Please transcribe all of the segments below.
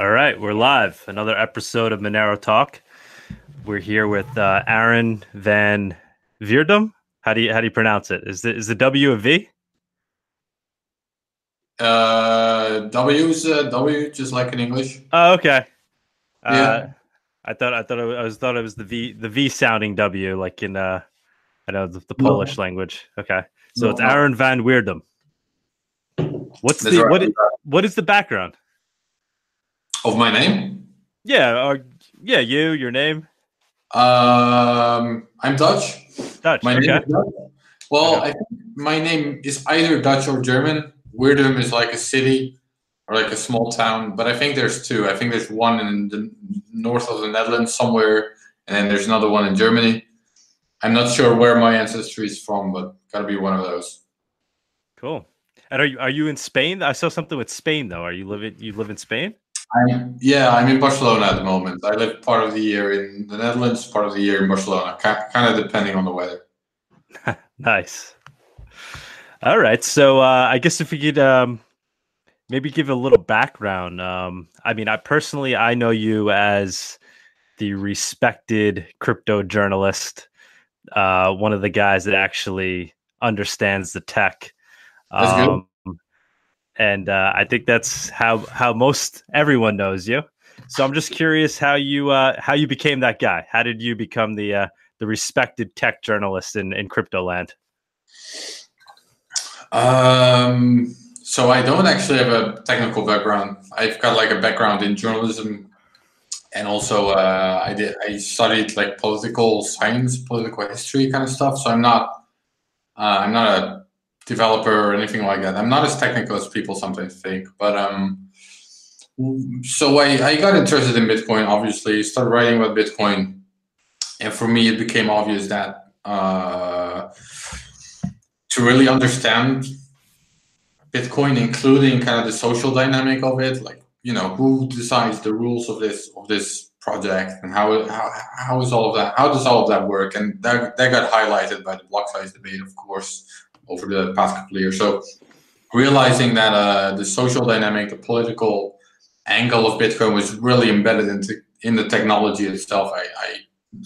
All right, we're live. Another episode of Monero Talk. We're here with uh, Aaron Van Wirdum. How do you how do you pronounce it? Is the is the W a V? Uh, W is uh, W, just like in English. Oh, okay. Uh, Yeah. I thought I thought it was, I was thought it was the V the V sounding W like in uh I know the, the No. Polish language. Okay, so No, it's no. Aaron Van Wirdum. What's That's the right. what is, what is the background? Of my name? Yeah, or, yeah, you your name Um, I'm Dutch. Dutch. My okay. name is Dutch. Well, Okay. I think my name is either Dutch or German. Wirdum is like a city or like a small town, but I think there's two. I think there's one in the north of the Netherlands somewhere, and then there's another one in Germany. I'm not sure where my ancestry is from, but gotta be one of those. Cool. And are you are you in Spain? I saw something with Spain though. Are you living you live in Spain? I'm, yeah, I'm in Barcelona at the moment. I live part of the year in the Netherlands, part of the year in Barcelona, kind of depending on the weather. Nice. All right. So uh, I guess if we could um, maybe give a little background. Um, I mean, I personally I know you as the respected crypto journalist, uh, one of the guys that actually understands the tech. That's good. Um, and uh, I think that's how how most everyone knows you. So I'm just curious how you uh, how you became that guy. How did you become the uh, the respected tech journalist in, in crypto land? Um, so I don't actually have a technical background. I've got like a background in journalism, and also uh, I did I studied like political science, political history kind of stuff. So I'm not uh, I'm not a developer or anything like that. I'm not as technical as people sometimes think. But um, so I, I got interested in Bitcoin. Obviously, started writing about Bitcoin, and for me, it became obvious that. Uh, to really understand Bitcoin, including kind of the social dynamic of it, like you know who decides the rules of this of this project and how how, how is all of that how does all of that work and that, that got highlighted by the block size debate of course over the past couple of years. So realizing that uh, the social dynamic the political angle of bitcoin was really embedded into in the technology itself i,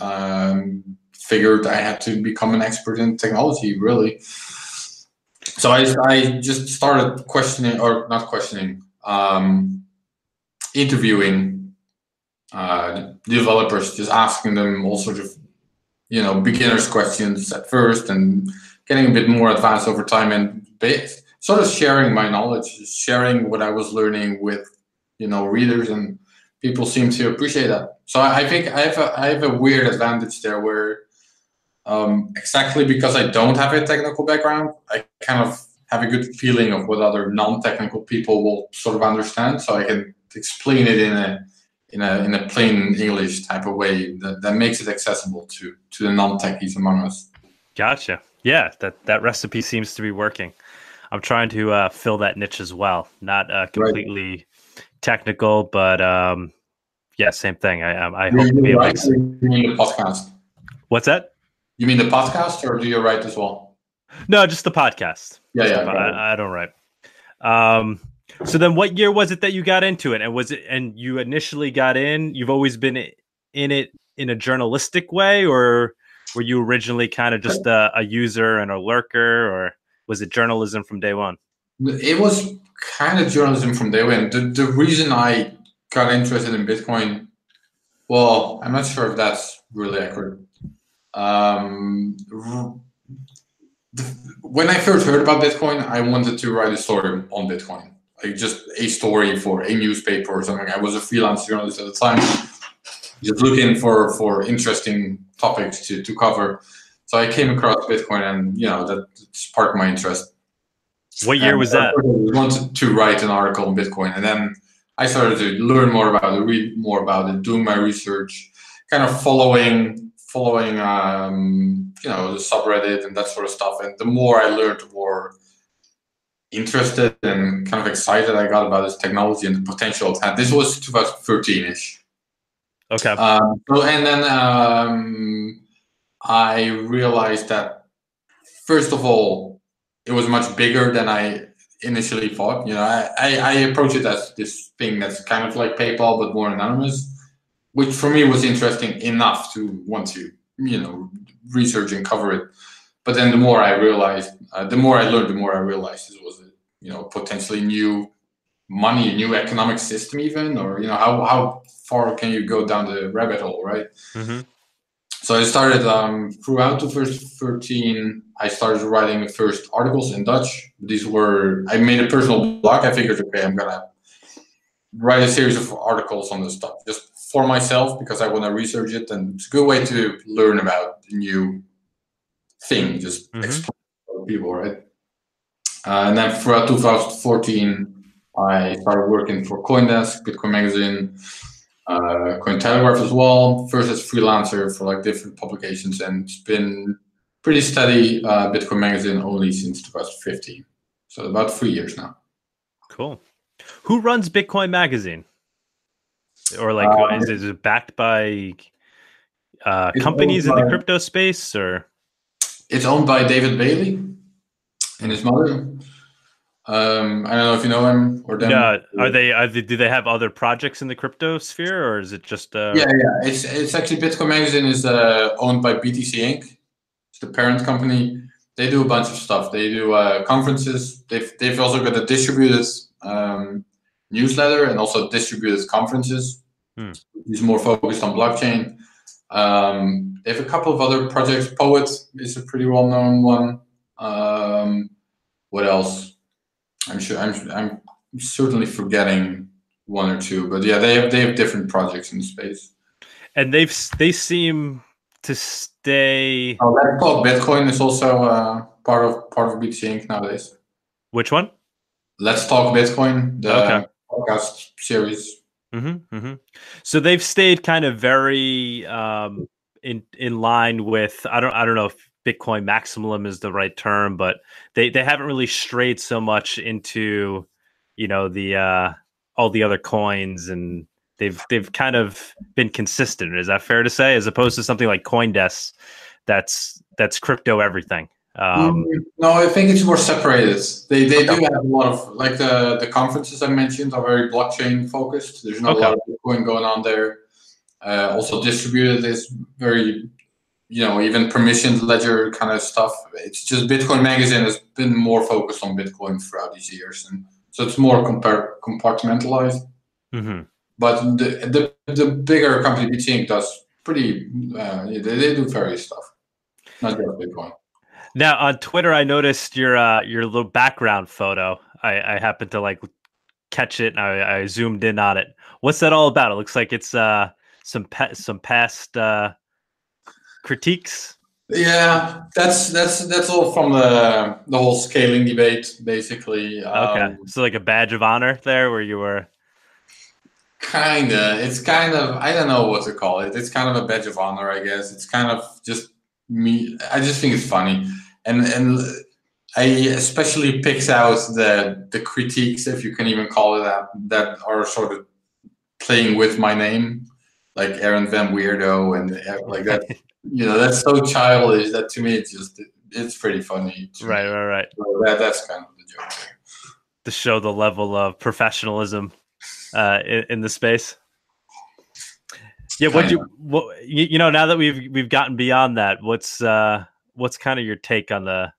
I um, figured i had to become an expert in technology really. So I, I just started questioning or not questioning um, interviewing uh, developers just asking them all sorts of you know beginners questions at first and getting a bit more advanced over time and sort of sharing my knowledge sharing what i was learning with you know readers and people seem to appreciate that so i, I think i have a, i have a weird advantage there where um, exactly because I don't have a technical background, I kind of have a good feeling of what other non-technical people will sort of understand, so I can explain it in a in a in a plain English type of way that, that makes it accessible to to the non-techies among us. Gotcha. Yeah, that that recipe seems to be working. I'm trying to uh, fill that niche as well. Not uh, completely technical, but um, yeah, same thing. I I I hope to be able to. The podcast? What's that? You mean the podcast, or do you write as well? No, just the podcast. Yeah, Just yeah. po- I, I don't write. Um, so then, what year was it that you got into it? And was it and you initially got in? You've always been in it in a journalistic way, or were you originally kind of just a, a user and a lurker, or was it journalism from day one? It was kind of journalism from day one. The, the reason I got interested in Bitcoin, well, I'm not sure if that's really accurate. Um, the- when I first heard about Bitcoin, I wanted to write a story on Bitcoin, like just a story for a newspaper or something. I was a freelance journalist at the time, just looking for for interesting topics to to cover. So I came across Bitcoin, and you know that sparked my interest. What year And was that? I wanted to write an article on Bitcoin, and then I started to learn more about it, read more about it, doing my research, kind of following, following, um, you know, the subreddit and that sort of stuff. And the more I learned, the more interested and kind of excited I got about this technology and the potential it had. This was 2013ish. Okay. Um, so, and then um, I realized that first of all, it was much bigger than I initially thought. You know, I, I, I approach it as this thing that's kind of like PayPal but more anonymous, which for me was interesting enough to want to you know research and cover it. But then the more I realized, uh, the more I learned, the more I realized this was a you know potentially new money, a new economic system, even or you know how how far can you go down the rabbit hole, right? Mm-hmm. So I started um, throughout the first 13. I started writing the first articles in Dutch. These were I made a personal blog. I figured, okay, I'm gonna write a series of articles on this stuff just for myself because I want to research it, and it's a good way to learn about the new thing. Just Mhm. explain to people, right? Uh, and then throughout 2014, I started working for CoinDesk, Bitcoin Magazine, uh, Cointelegraph as well. First as freelancer for like different publications, and it's been pretty steady uh, Bitcoin Magazine only since 2015. So about three years now. Cool. Who runs Bitcoin Magazine? Or like, Uh, is, it- is it backed by uh, companies in the crypto space, or It's owned by David Bailey and his mother. Um, I don't know if you know him or them. yeah, are they? Are they? Do they have other projects in the crypto sphere, or is it just? Uh, Yeah, yeah. It's it's actually Bitcoin Magazine is uh, owned by BTC Inc. It's the parent company. They do a bunch of stuff. They do uh, conferences. They've they've also got a distributed um, newsletter and also distributed conferences. Hmm. It's more focused on blockchain. Um, they have a couple of other projects. Poet is a pretty well known one. Um, what else? I'm sure I'm I'm certainly forgetting one or two, but yeah, they have they have different projects in space. and they've they seem to stay. Oh, Let's Talk Bitcoin is also uh, part of part of BTC Inc. nowadays. Which one? Let's Talk Bitcoin, the Okay. podcast series. Mm-hmm, mm-hmm. So they've stayed kind of very um, in in line with. I don't I don't know if Bitcoin maximum is the right term, but they they haven't really strayed so much into you know the uh, all the other coins and. They've they've kind of been consistent. Is that fair to say, as opposed to something like CoinDesk, that's that's crypto everything. Um, Mm, no, I think it's more separated. They they do have a lot of like the the conferences I mentioned are very blockchain focused. There's not Okay. a lot of Bitcoin going on there. Uh, also distributed is very you know even permissioned ledger kind of stuff. It's just Bitcoin Magazine has been more focused on Bitcoin throughout these years, and so it's more compar- compartmentalized. mhm. But the the, the bigger company BTC Inc. does pretty. Uh, they, they do various stuff, not just Bitcoin. Now on Twitter, I noticed your uh, your little background photo. I, I happened to like catch it, and I, I zoomed in on it. What's that all about? It looks like it's uh, some pa- some past uh, critiques. Yeah, that's that's that's all from the the whole scaling debate, basically. Okay, Um, so like a badge of honor there, where you were. Kinda. It's kind of I don't know what to call it. It's kind of a badge of honor, I guess. It's kind of just me. I just think it's funny, and and I especially picks out the the critiques, if you can even call it that, that are sort of playing with my name, like Aaron Van Weirdo and like that. you know, that's so childish that to me it's just it's pretty funny. me. Right, right, right. So that that's kind of the joke. there. To show the level of professionalism uh, in, in the space. Yeah, what you what you, you know now that we've we've gotten beyond that, what's uh what's kind of your take on the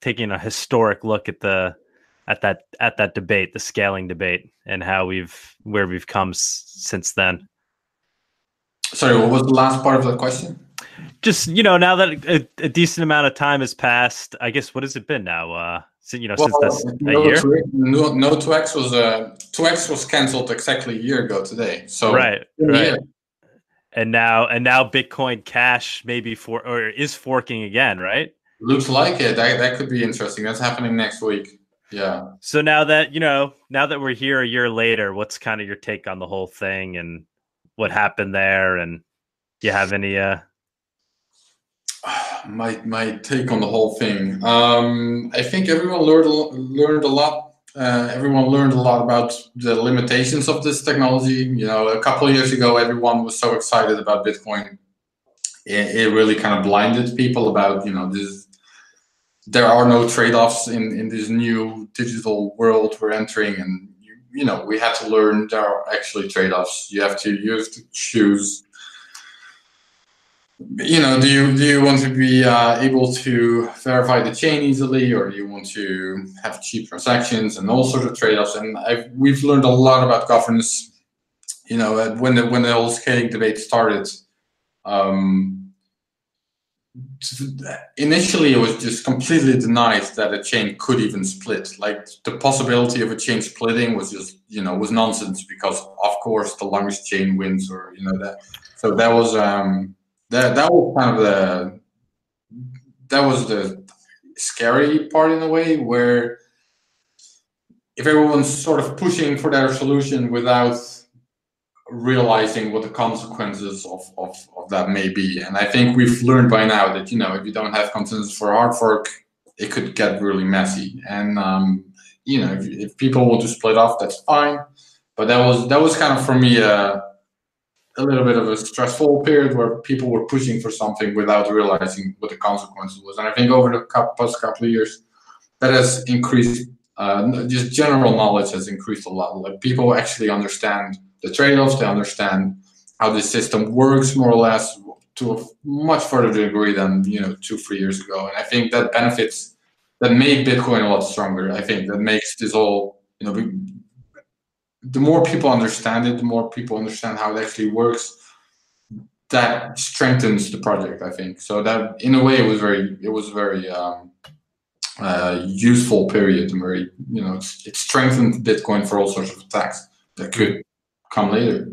taking a historic look at the at that at that debate, the scaling debate, and how we've where we've come s- since then. Sorry, what was the last part of the question? Just you know, now that a, a decent amount of time has passed, I guess what has it been now? Uh, so, you know, since that's a no, year, to- no, no 2x was uh, 2x was cancelled exactly a year ago today. So right, right. And now and now Bitcoin Cash maybe for or is forking again, right? looks like it. That, that could be interesting. That's happening next week. Yeah. So now that you know, now that we're here a year later, what's kind of your take on the whole thing and what happened there? And do you have any? uh my my take on the whole thing. Um, I think everyone learned learned a lot. Uh, everyone learned a lot about the limitations of this technology. You know, a couple years ago, everyone was so excited about Bitcoin. It, it really kind of blinded people about you know this there are no trade-offs in in this new digital world we're entering, and you, know we had to learn there are actually trade-offs. You have to you have to choose you know, do you do you want to be uh, able to verify the chain easily, or do you want to have cheap transactions and all sorts of trade-offs? And I've, we've learned a lot about governance. You know, when the when the whole scaling debate started, um, initially it was just completely denied that a chain could even split. Like the possibility of a chain splitting was just you know was nonsense because of course the longest chain wins, or you know that. So that was. Um, that that was kind of the that was the scary part in a way where if everyone's sort of pushing for their solution without realizing what the consequences of, of, of that may be. And I think we've learned by now that, you know, if you don't have consensus for hard fork, it could get really messy. And, um, you know, if, if people want to split off, that's fine. But that was, that was kind of for me, uh, a little bit of a stressful period where people were pushing for something without realizing what the consequences was. And I think over the past couple of years, that has increased. Uh, just general knowledge has increased a lot. Like people actually understand the trade-offs. They understand how the system works more or less to a much further degree than you know two three years ago. And I think that benefits that make Bitcoin a lot stronger. I think that makes this all you know the more people understand it, the more people understand how it actually works. That strengthens the project, I think. So that, in a way, it was very, it was very um, uh, useful period, and very, you know, it strengthened Bitcoin for all sorts of attacks that could come later.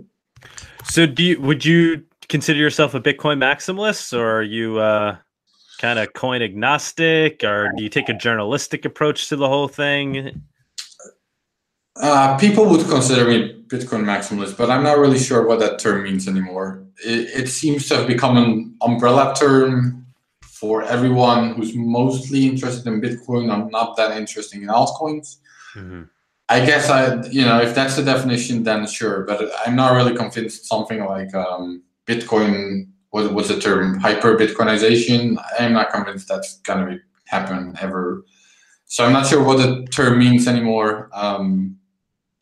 So, do you would you consider yourself a Bitcoin maximalist, or are you uh, kind of coin agnostic, or do you take a journalistic approach to the whole thing? Uh, people would consider me Bitcoin maximalist, but I'm not really sure what that term means anymore. It, it seems to have become an umbrella term for everyone who's mostly interested in Bitcoin. I'm not that interested in altcoins. Mm-hmm. I guess I, you know, if that's the definition, then sure. But I'm not really convinced something like um, Bitcoin. What was the term? Hyper Bitcoinization. I'm not convinced that's gonna happen ever. So I'm not sure what the term means anymore. Um,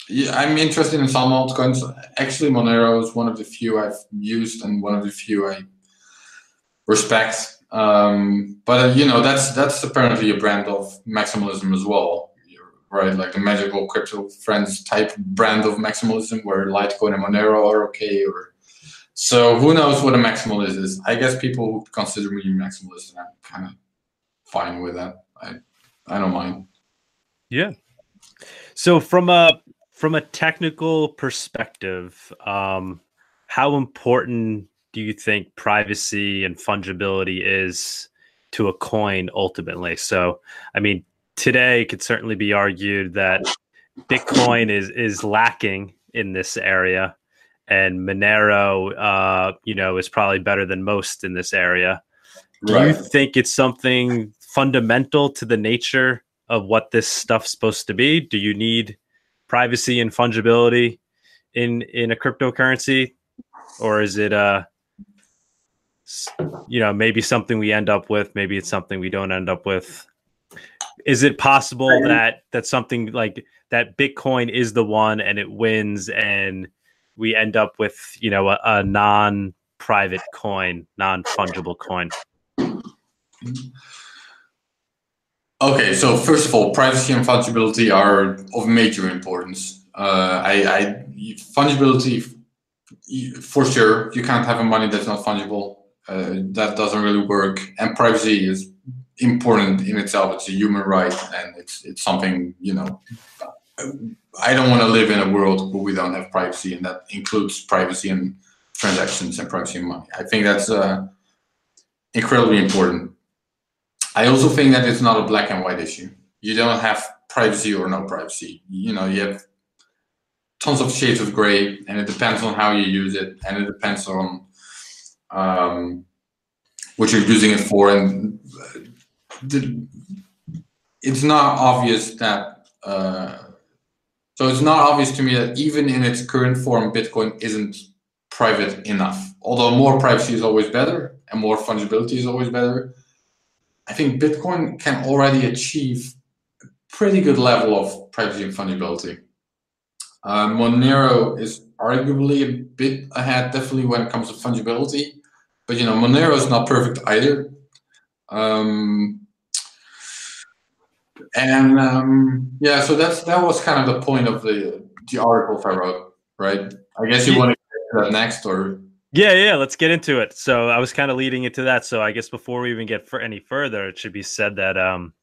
yeah, I'm interested in some altcoins. Actually, Monero is one of the few I've used and one of the few I respect. Um, but uh, you know, that's that's apparently a brand of maximalism as well, right? Like the magical crypto friends type brand of maximalism, where Litecoin and Monero are okay. Or so who knows what a maximalist is? I guess people consider me maximalist, and I'm kind of fine with that. I I don't mind. Yeah. So from a from a technical perspective, um, how important do you think privacy and fungibility is to a coin ultimately? So, I mean, today it could certainly be argued that Bitcoin is is lacking in this area, and Monero, uh, you know, is probably better than most in this area. Do right. you think it's something fundamental to the nature of what this stuff's supposed to be? Do you need privacy and fungibility in in a cryptocurrency, or is it uh you know maybe something we end up with, maybe it's something we don't end up with? Is it possible that that something like that Bitcoin is the one and it wins and we end up with you know a, a non private coin, non fungible coin? Okay, so first of all, privacy and fungibility are of major importance. Uh, I, I, fungibility for sure. You can't have a money that's not fungible. Uh, that doesn't really work. And privacy is important in itself. It's a human right, and it's it's something you know. I don't want to live in a world where we don't have privacy, and that includes privacy and transactions and privacy and money. I think that's uh, incredibly important. I also think that it's not a black and white issue. You don't have privacy or no privacy. You know, you have tons of shades of gray, and it depends on how you use it, and it depends on um, what you're using it for. And the, it's not obvious that. Uh, so it's not obvious to me that even in its current form, Bitcoin isn't private enough. Although more privacy is always better and more fungibility is always better, I think Bitcoin can already achieve a pretty good level of privacy and fungibility. Uh, Monero is arguably a bit ahead, definitely when it comes to fungibility. But you know, Monero is not perfect either. Um, and um, yeah, so that's that was kind of the point of the the articles I wrote, right? I guess you want to get to that next, or yeah, yeah. Let's get into it. So I was kind of leading into that. So I guess before we even get for any further, it should be said that um,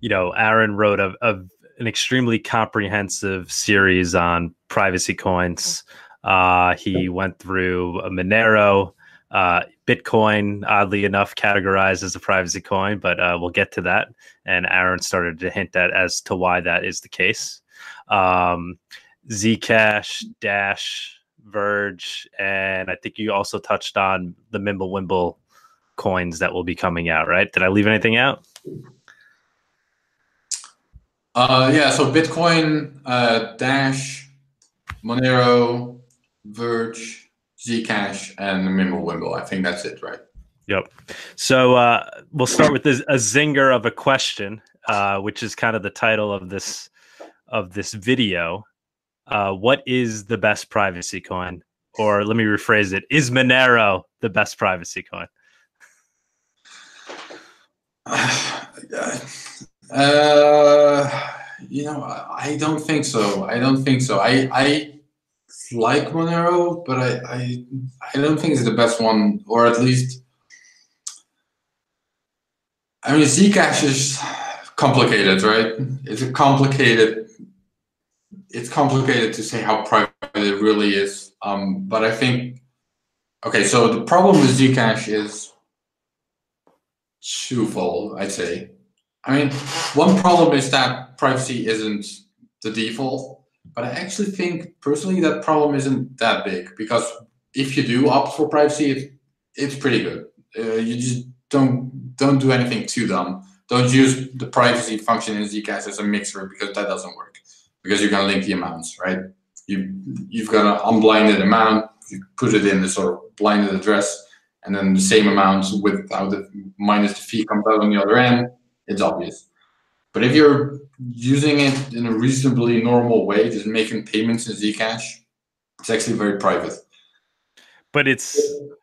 you know, Aaron wrote a, a an extremely comprehensive series on privacy coins. Uh, he went through a Monero, uh, Bitcoin, oddly enough, categorized as a privacy coin, but uh, we'll get to that. And Aaron started to hint at as to why that is the case. Um, Zcash, Dash, Verge, and I think you also touched on the Mimblewimble coins that will be coming out, right? Did I leave anything out? Uh, yeah, so Bitcoin, uh, Dash, Monero, Verge, Zcash, and Mimblewimble. I think that's it, right? Yep. So uh, we'll start with this, a zinger of a question, uh, which is kind of the title of this of this video. Uh, what is the best privacy coin? Or let me rephrase it: Is Monero the best privacy coin? Uh, you know, I, don't think so. I don't think so. I I like Monero, but I, I I don't think it's the best one, or at least. I mean, Zcash is complicated, right? It's a complicated. It's complicated to say how private it really is. Um, but I think, okay, so the problem with Zcash is twofold. I'd say I mean, one problem is that privacy isn't the default, but I actually think personally that problem isn't that big because if you do opt for privacy, it's, it's pretty good. Uh, you just don't don't do anything too dumb. Don't use the privacy function in Zcash as a mixer because that doesn't work because you can link the amounts, right? You you've got an unblinded amount, you put it in the sort of blinded address, and then the same amount without the minus the fee comes out on the other end it's obvious. But if you're using it in a reasonably normal way, just making payments in Zcash, it's actually very private. But it's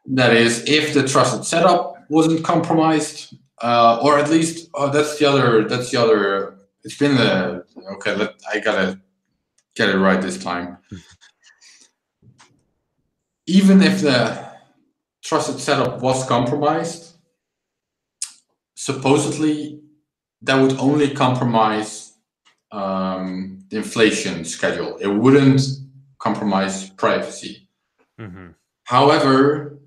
that is if the trusted setup wasn't compromised, uh, or at least oh, that's the other. That's the other. It's been the okay. Let, I gotta get it right this time. Even if the trusted setup was compromised, supposedly that would only compromise um, the inflation schedule. It wouldn't compromise privacy. Mm-hmm. However,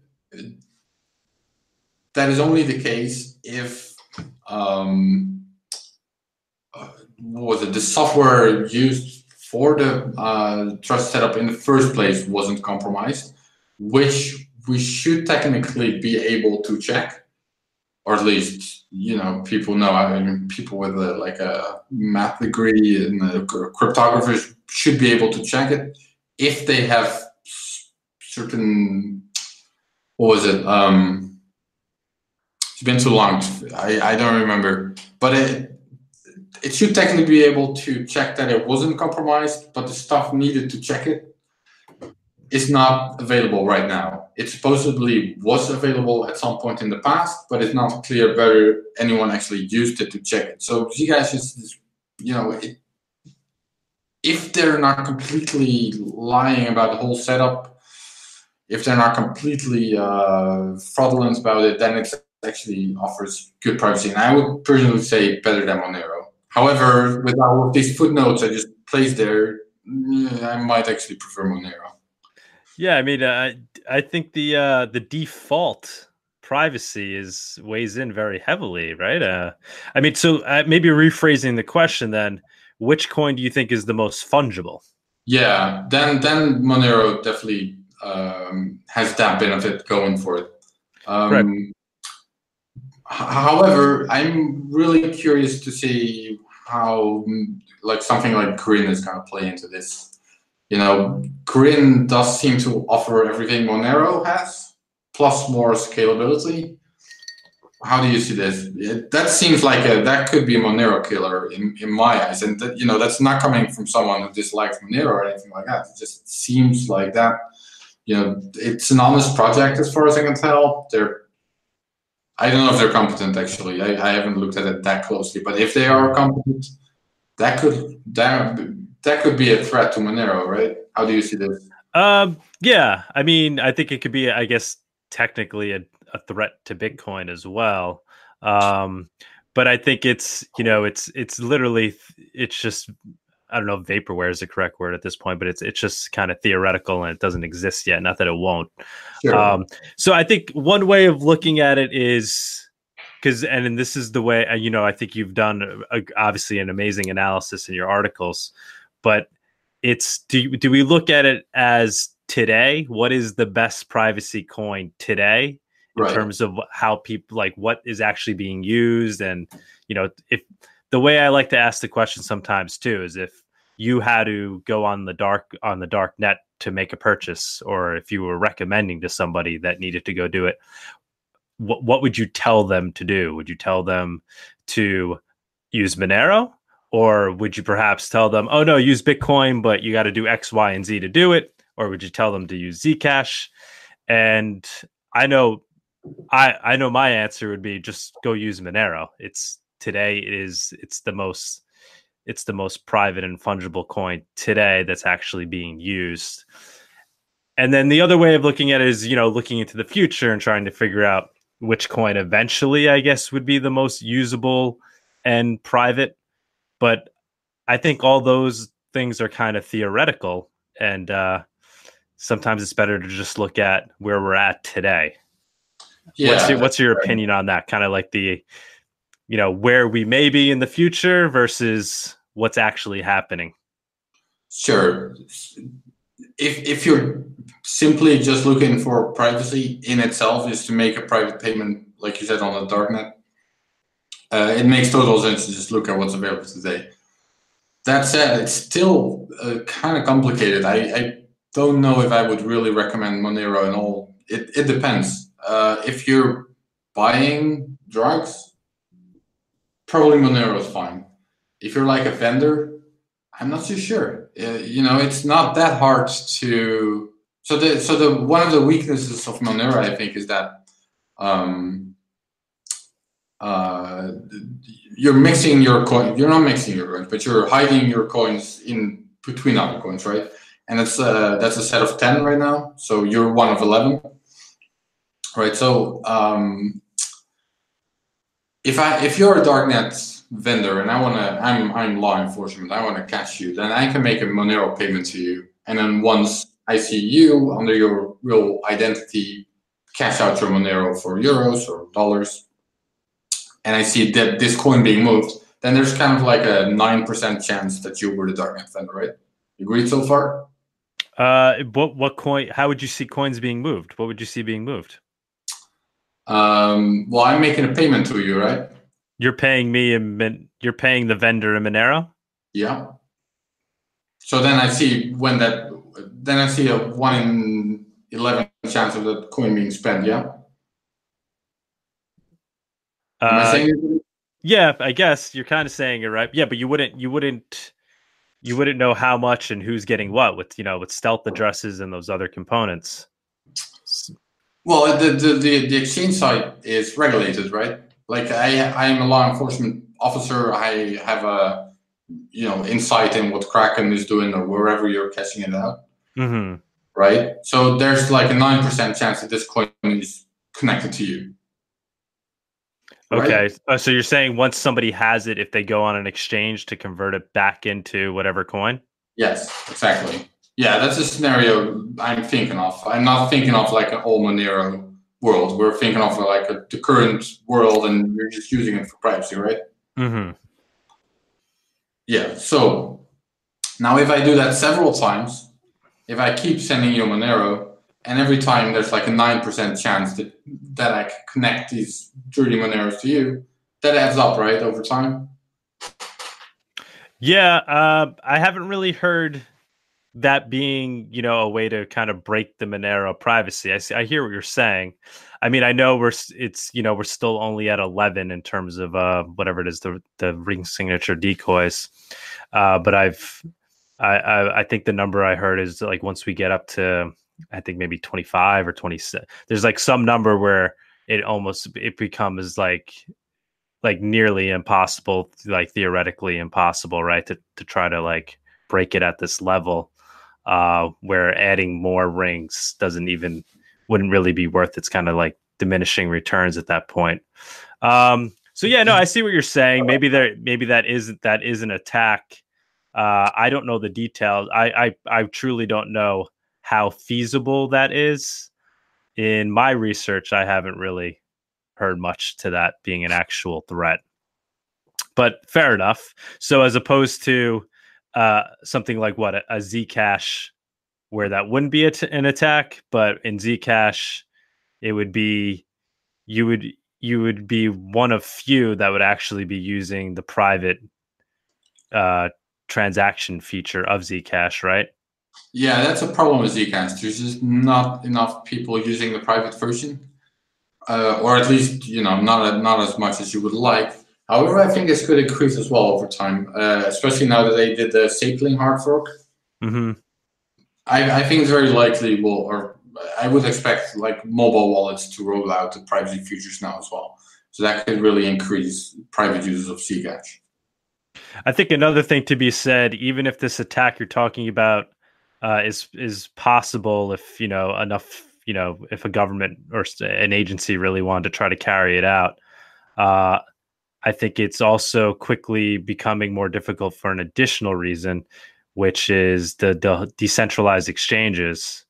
that is only the case if um, uh, was it the software used for the uh, trust setup in the first place wasn't compromised, which we should technically be able to check, or at least you know people know I mean, people with a, like a math degree and cryptographers should be able to check it if they have certain what was it um it's been too long i i don't remember but it it should technically be able to check that it wasn't compromised but the stuff needed to check it is not available right now. It supposedly was available at some point in the past, but it's not clear whether anyone actually used it to check it. So Zcash is, you know, it, if they're not completely lying about the whole setup, if they're not completely uh, fraudulent about it, then it actually offers good privacy. And I would personally say better than Monero. However, with all of these footnotes I just placed there, I might actually prefer Monero. Yeah, I mean, uh, I think the uh, the default privacy is weighs in very heavily, right? Uh, I mean, so uh, maybe rephrasing the question then, which coin do you think is the most fungible? Yeah, then then Monero definitely um, has that benefit going for it. Um, right. However, I'm really curious to see how like something like Grin is going to play into this you know, Grin does seem to offer everything Monero has, plus more scalability. how do you see this? It, that seems like a, that could be a Monero killer in, in my eyes, and that, you know that's not coming from someone who dislikes Monero or anything like that. It just seems like that. You know, it's an honest project as far as I can tell. They're I don't know if they're competent actually. I, I haven't looked at it that closely, but if they are competent, that could that that could be a threat to Monero, right? How do you see this? Um, yeah, I mean, I think it could be, I guess, technically a, a threat to Bitcoin as well. Um, but I think it's, you know, it's it's literally, it's just, I don't know, if vaporware is the correct word at this point, but it's it's just kind of theoretical and it doesn't exist yet. Not that it won't. Sure. Um, so I think one way of looking at it is because and, and this is the way uh, you know i think you've done a, uh, obviously an amazing analysis in your articles but it's do, do we look at it as today what is the best privacy coin today in right. terms of how people like what is actually being used and you know if the way i like to ask the question sometimes too is if you had to go on the dark on the dark net to make a purchase or if you were recommending to somebody that needed to go do it what what would you tell them to do? Would you tell them to use Monero? Or would you perhaps tell them, oh no, use Bitcoin, but you got to do X, Y, and Z to do it? Or would you tell them to use Zcash? And I know I I know my answer would be just go use Monero. It's today it is it's the most it's the most private and fungible coin today that's actually being used. And then the other way of looking at it is, you know, looking into the future and trying to figure out which coin eventually I guess would be the most usable and private. But I think all those things are kind of theoretical and uh, sometimes it's better to just look at where we're at today. Yeah, what's your, what's your right. opinion on that? Kind of like the, you know, where we may be in the future versus what's actually happening. Sure. If if you're simply just looking for privacy in itself is to make a private payment, like you said, on the darknet. Uh, it makes total sense to just look at what's available today. That said, it's still uh, kind of complicated. I, I, don't know if I would really recommend Monero and all. It, it depends. Uh, if you're buying drugs, probably Monero is fine. If you're like a vendor, I'm not too sure. Uh, you know, it's not that hard to so the so the one of the weaknesses of Monero, I think, is that um, uh, you're mixing your coin. You're not mixing your coins, but you're hiding your coins in between other coins, right? And it's uh, that's a set of ten right now. So you're one of eleven, right? So um, if I if you're a darknet vendor and I want to, I'm I'm law enforcement. I want to catch you. Then I can make a Monero payment to you, and then once I see you under your real identity cash out your Monero for euros or dollars, and I see that this coin being moved, then there's kind of like a 9% chance that you were the darknet vendor, right? You agreed so far? Uh, what what coin? How would you see coins being moved? What would you see being moved? Um, well, I'm making a payment to you, right? You're paying me, and you're paying the vendor in Monero. Yeah. So then I see when that then I see a one in eleven chance of that coin being spent. Yeah. Uh, yeah, I guess you're kind of saying it right. Yeah, but you wouldn't you wouldn't you wouldn't know how much and who's getting what with you know with stealth addresses and those other components. Well, the the the, the exchange site is regulated, right? Like I I'm a law enforcement officer. I have a you know insight in what Kraken is doing or wherever you're catching it out. Mm-hmm. Right. So there's like a 9% chance that this coin is connected to you. Okay. Right? Uh, so you're saying once somebody has it, if they go on an exchange to convert it back into whatever coin? Yes, exactly. Yeah, that's a scenario I'm thinking of. I'm not thinking of like an old Monero world. We're thinking of like a, the current world and we're just using it for privacy, right? Mm-hmm. Yeah. So now if I do that several times, if I keep sending you Monero, and every time there's like a 9% chance that, that I connect these 30 Moneros to you, that adds up, right, over time? Yeah, uh, I haven't really heard that being you know a way to kind of break the Monero privacy. I see. I hear what you're saying. I mean, I know we're it's you know we're still only at 11 in terms of uh whatever it is the the ring signature decoys, uh, but I've I, I I think the number I heard is like once we get up to I think maybe 25 or 26. There's like some number where it almost it becomes like like nearly impossible, like theoretically impossible, right? To to try to like break it at this level, uh, where adding more rings doesn't even wouldn't really be worth. It's kind of like diminishing returns at that point. Um, so yeah, no, I see what you're saying. Maybe there, maybe that isn't that is an attack. Uh, I don't know the details. I, I I truly don't know how feasible that is. In my research, I haven't really heard much to that being an actual threat. But fair enough. So as opposed to uh, something like what a, a Zcash, where that wouldn't be an attack, but in Zcash, it would be you would you would be one of few that would actually be using the private uh, transaction feature of Zcash, right? Yeah, that's a problem with Zcash. There's just not enough people using the private version, uh, or at least you know not not as much as you would like. However, I think this could increase as well over time, uh, especially now that they did the Sapling hard fork. Mm-hmm. I, I think it's very likely will, or I would expect like mobile wallets to roll out the privacy features now as well. So that could really increase private users of Zcash. I think another thing to be said, even if this attack you're talking about uh, is is possible if you know enough you know if a government or an agency really wanted to try to carry it out uh, i think it's also quickly becoming more difficult for an additional reason which is the, the decentralized exchanges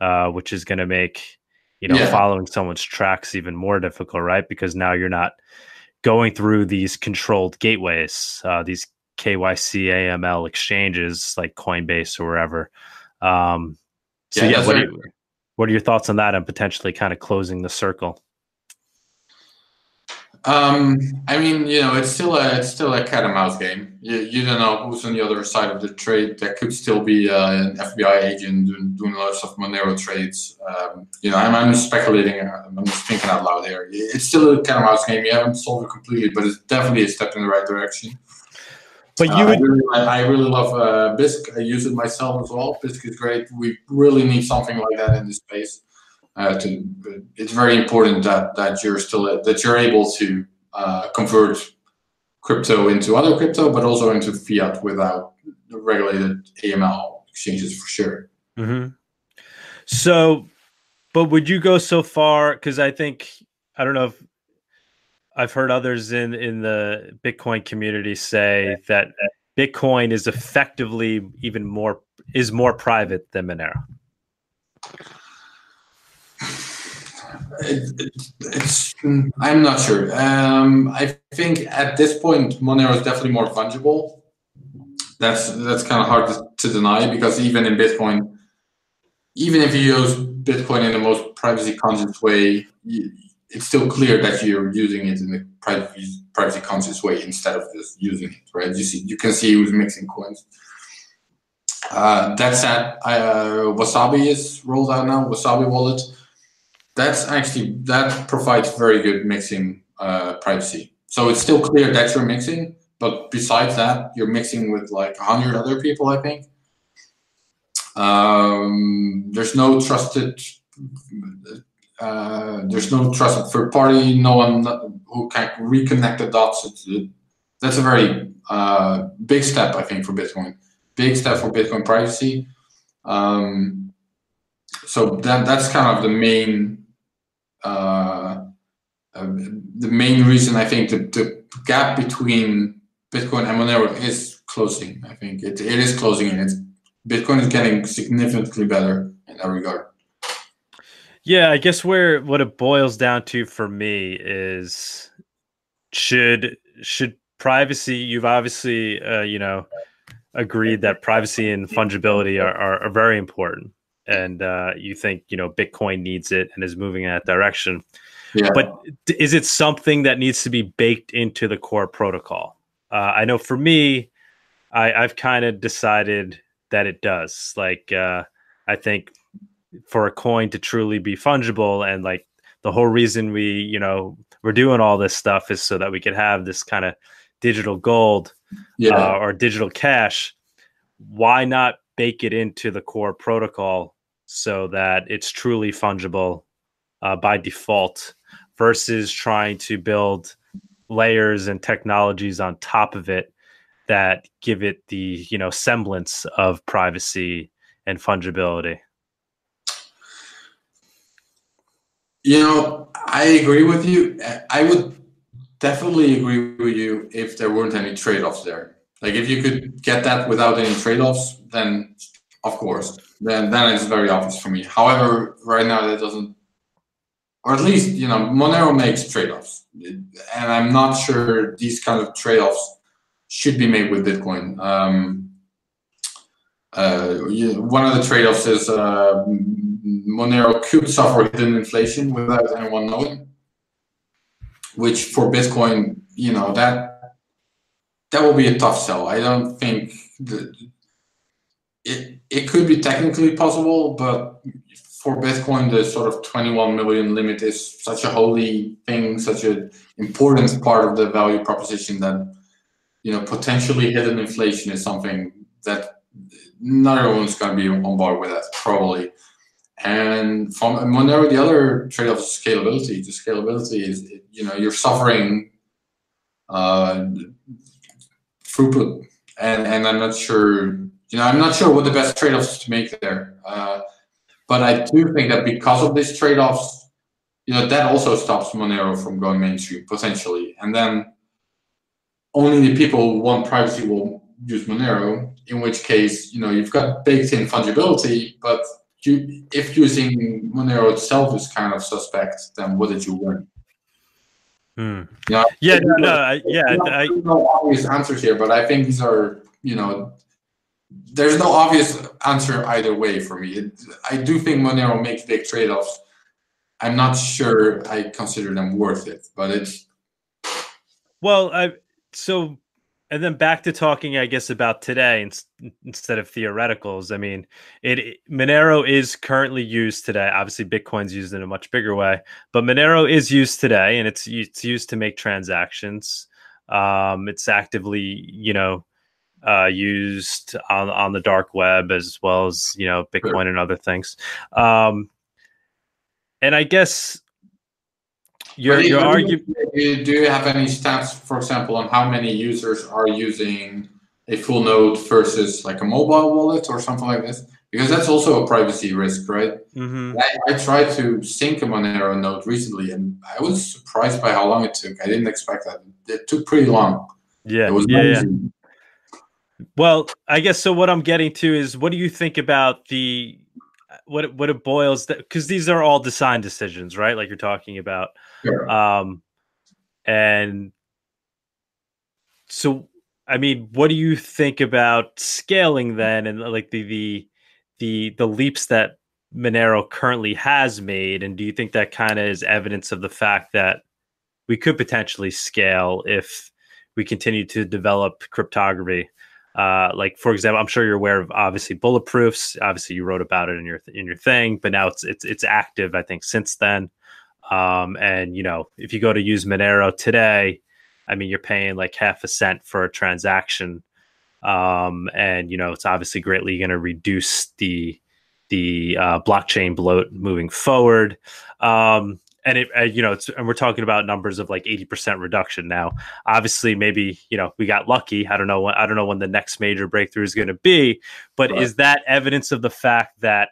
uh, which is going to make you know yeah. following someone's tracks even more difficult right because now you're not going through these controlled gateways uh, these KYC AML exchanges like Coinbase or wherever. Um, so yeah, yeah what, are you, what are your thoughts on that and potentially kind of closing the circle? Um, I mean, you know, it's still a it's still a cat and mouse game. You, you don't know who's on the other side of the trade. There could still be uh, an FBI agent doing, doing lots of Monero trades. Um, you know, I'm, I'm speculating. I'm just thinking out loud here. It's still a cat and mouse game. You haven't solved it completely, but it's definitely a step in the right direction. But you uh, would. I really, I really love uh, Bisq. I use it myself as well. Bisq is great. We really need something like that in this space. Uh, to, it's very important that that you're still that you're able to uh, convert crypto into other crypto, but also into fiat without regulated AML exchanges for sure. Mm-hmm. So, but would you go so far? Because I think I don't know if I've heard others in in the Bitcoin community say that Bitcoin is effectively even more is more private than Monero. It, it, it's I'm not sure. Um, I think at this point Monero is definitely more fungible. That's that's kind of hard to, to deny because even in Bitcoin, even if you use Bitcoin in the most privacy conscious way, you, it's still clear that you're using it in a privacy, privacy conscious way instead of just using it, right? You see, you can see who's mixing coins. Uh, that said, uh, Wasabi is rolled out now. Wasabi wallet. That's actually that provides very good mixing uh, privacy. So it's still clear that you're mixing, but besides that, you're mixing with like a hundred other people. I think. Um, there's no trusted uh, there's no trusted third party, no one who can reconnect the dots. It, that's a very uh, big step, I think, for Bitcoin. Big step for Bitcoin privacy. Um, so that that's kind of the main uh, uh, the main reason I think the, the gap between Bitcoin and Monero is closing. I think it, it is closing, and it's Bitcoin is getting significantly better in that regard. Yeah, I guess where what it boils down to for me is should should privacy you've obviously uh, you know agreed that privacy and fungibility are, are, are very important and uh, you think you know bitcoin needs it and is moving in that direction yeah. but is it something that needs to be baked into the core protocol uh, i know for me I, i've kind of decided that it does. Like uh, I think for a coin to truly be fungible and like the whole reason we you know we're doing all this stuff is so that we could have this kind of digital gold Yeah. uh, or digital cash why not bake it into the core protocol so that it's truly fungible uh, by default versus trying to build layers and technologies on top of it that give it the you know semblance of privacy and fungibility You know, I agree with you. I would definitely agree with you if there weren't any trade-offs there. Like if you could get that without any trade-offs, then of course, then then it's very obvious for me. However, right now that doesn't, or at least you know, Monero makes trade-offs, and I'm not sure these kind of trade-offs should be made with Bitcoin. Um, uh, one of the trade-offs is uh, Monero could suffer hidden inflation without anyone knowing, which for Bitcoin, you know that that will be a tough sell. I don't think it it could be technically possible, but for Bitcoin, the sort of 21 million limit is such a holy thing, such an important part of the value proposition that you know potentially hidden inflation is something that not everyone's going to be on board with that probably. And from Monero, the other trade-off is scalability. The scalability is, you know, you're suffering uh, throughput, and and I'm not sure, you know, I'm not sure what the best trade-offs to make there. Uh, but I do think that because of these trade-offs, you know, that also stops Monero from going mainstream potentially, and then only the people who want privacy will use Monero. In which case, you know, you've got baked-in fungibility, but if using Monero itself is kind of suspect, then what did you learn? Hmm. Yeah, yeah no, no I, yeah There's no, I, there's no obvious answers here, but I think these are, you know, there's no obvious answer either way for me. It, I do think Monero makes big trade-offs. I'm not sure I consider them worth it, but it's well i so and then back to talking i guess about today ins- instead of theoreticals i mean it, monero is currently used today. Obviously bitcoin's used in a much bigger way but monero is used today and it's it's used to make transactions. Um it's actively you know uh used on on the dark web as well as you know bitcoin and other things. Um and i guess your your do you- argument Do you, do you have any stats, for example, on how many users are using a full node versus like a mobile wallet or something like this? Because that's also a privacy risk, right? Mhm. I, I tried to sync a Monero node recently, and I was surprised by how long it took. I didn't expect that. It took pretty long. yeah It was yeah. Well, I guess so. What I'm getting to is, what do you think about the what it- what it boils because these are all design decisions, right? Like you're talking about, Sure. um, and so I mean, what do you think about scaling then, and like the the the the leaps that Monero currently has made, and do you think that kind of is evidence of the fact that we could potentially scale if we continue to develop cryptography? Uh, like for example, I'm sure you're aware of obviously bulletproofs. Obviously, you wrote about it in your in your thing, but now it's it's it's active. I think since then, um, and you know, if you go to use Monero today, I mean, you're paying like half a cent for a transaction, um, and you know, it's obviously greatly going to reduce the the uh, blockchain bloat moving forward. Um, and it, uh, you know, it's, and we're talking about numbers of like 80% reduction now. Obviously, maybe, you know, we got lucky. I don't know when, I don't know when the next major breakthrough is going to be, but Right. is that evidence of the fact that,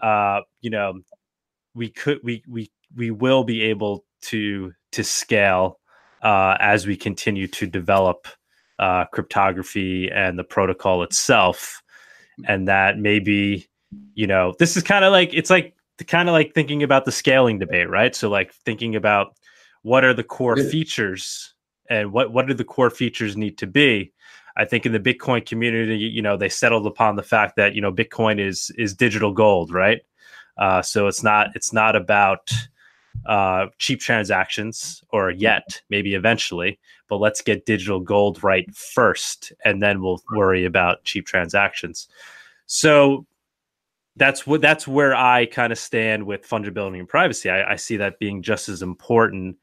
uh, you know, we could, we, we, we will be able to, to scale, uh, as we continue to develop, uh, cryptography and the protocol itself. And that maybe, you know, this is kind of like, it's like, kind of like thinking about the scaling debate, right? So like thinking about what are the core Yeah. features and what what do the core features need to be? I think in the Bitcoin community, you know, they settled upon the fact that you know Bitcoin is is digital gold, right? Uh, so it's not it's not about uh, cheap transactions or yet maybe eventually, but let's get digital gold right first, and then we'll worry about cheap transactions. So that's what that's where I kind of stand with fungibility and privacy. I, I see that being just as important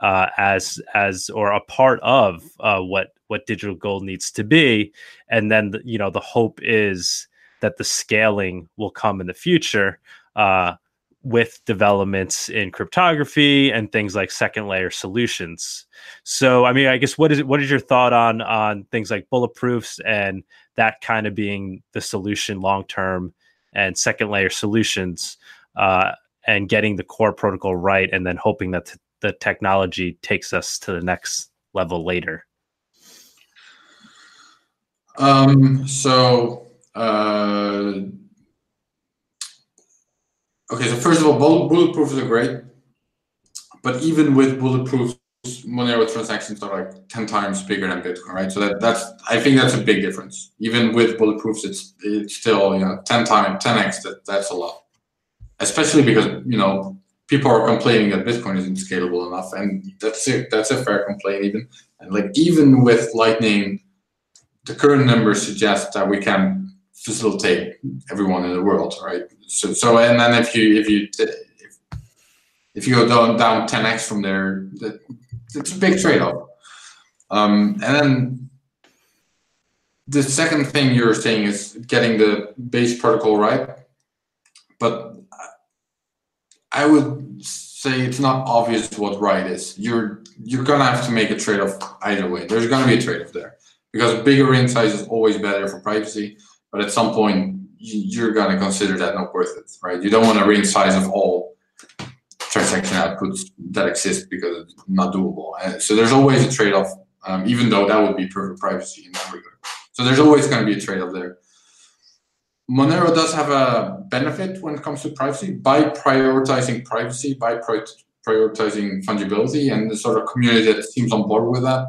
uh, as as or a part of uh, what what digital gold needs to be. And then the, you know the hope is that the scaling will come in the future uh, with developments in cryptography and things like second layer solutions. So I mean, I guess what is it? What is your thought on on things like bulletproofs and that kind of being the solution long term? and second layer solutions uh, and getting the core protocol right and then hoping that t- the technology takes us to the next level later um, so uh, okay so first of all bulletproofs are great but even with bulletproofs Monero transactions are like 10 times bigger than Bitcoin, right? So that that's I think that's a big difference. Even with bulletproofs, it's it's still you know 10 times 10x that that's a lot. Especially because you know people are complaining that Bitcoin isn't scalable enough, and that's a that's a fair complaint even. And like even with Lightning, the current numbers suggest that we can facilitate everyone in the world, right? So so and then if you if you if, if you go down down 10x from there, that it's a big trade-off. Um, and then the second thing you're saying is getting the base protocol right. But I would say it's not obvious what right is. You're you're gonna have to make a trade-off either way. There's gonna be a trade-off there because bigger ring size is always better for privacy. But at some point, you're gonna consider that not worth it, right? You don't want a ring size of all transaction outputs that exist because it's not doable. And so there's always a trade-off, um, even though that would be perfect privacy in that regard. So there's always going to be a trade-off there. Monero does have a benefit when it comes to privacy by prioritizing privacy, by prioritizing fungibility, and the sort of community that seems on board with that.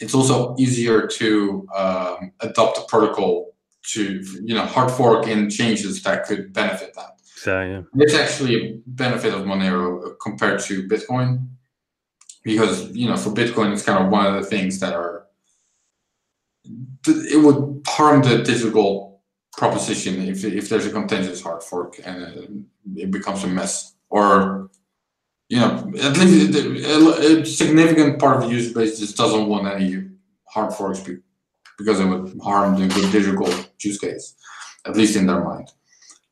It's also easier to um, adopt a protocol to, you know, hard fork in changes that could benefit that. So yeah, it's actually a benefit of Monero compared to Bitcoin because you know for Bitcoin it's kind of one of the things that are it would harm the digital proposition if if there's a contentious hard fork and uh, it becomes a mess or you know at least a, significant part of the user base just doesn't want any hard forks because it would harm the good digital use case at least in their mind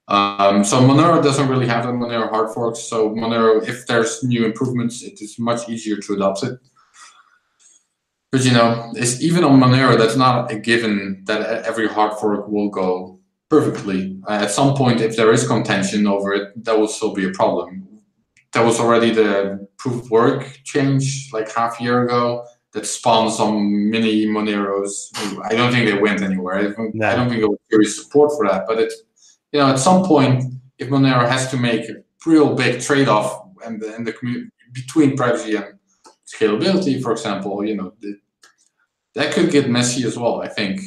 um, so Monero doesn't really have a Monero hard forks. So Monero, if there's new improvements, it is much easier to adopt it. But you know, it's even on Monero, that's not a given that every hard fork will go perfectly. Uh, at some point, if there is contention over it, that will still be a problem. That was already the proof of work change like half a year ago that spawned some mini Moneros. I don't think they went anywhere. I don't, no. I don't think there was serious support for that, but it's you know, at some point, if Monero has to make a real big trade-off and the, and the community between privacy and scalability, for example, you know, the, that could get messy as well. I think.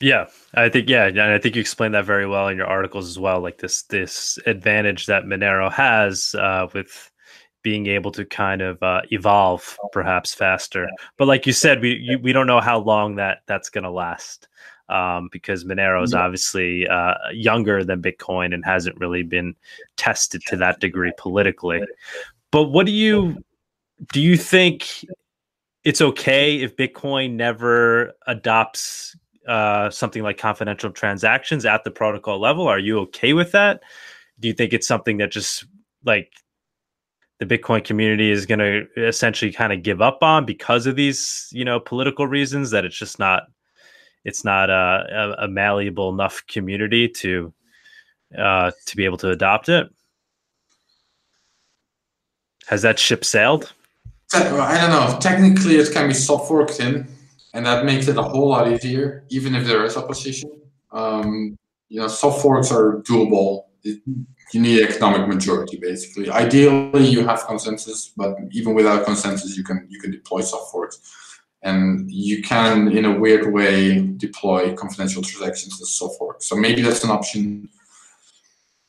Yeah, I think yeah, and I think you explained that very well in your articles as well. Like this this advantage that Monero has uh, with being able to kind of uh, evolve perhaps faster. But like you said, we you, we don't know how long that that's going to last um, because Monero is obviously uh, younger than Bitcoin and hasn't really been tested to that degree politically. But what do you do? You think it's okay if Bitcoin never adopts uh, something like confidential transactions at the protocol level? Are you okay with that? Do you think it's something that just like the Bitcoin community is going to essentially kind of give up on because of these, you know, political reasons that it's just not it's not a, a, a malleable enough community to uh, to be able to adopt it. Has that ship sailed? I don't know. Technically, it can be soft forked in, and that makes it a whole lot easier, even if there is opposition. Um, you know, soft forks are doable. You need economic majority, basically. Ideally, you have consensus, but even without consensus, you can you can deploy soft forks and you can, in a weird way, deploy confidential transactions and so forth. So maybe that's an option.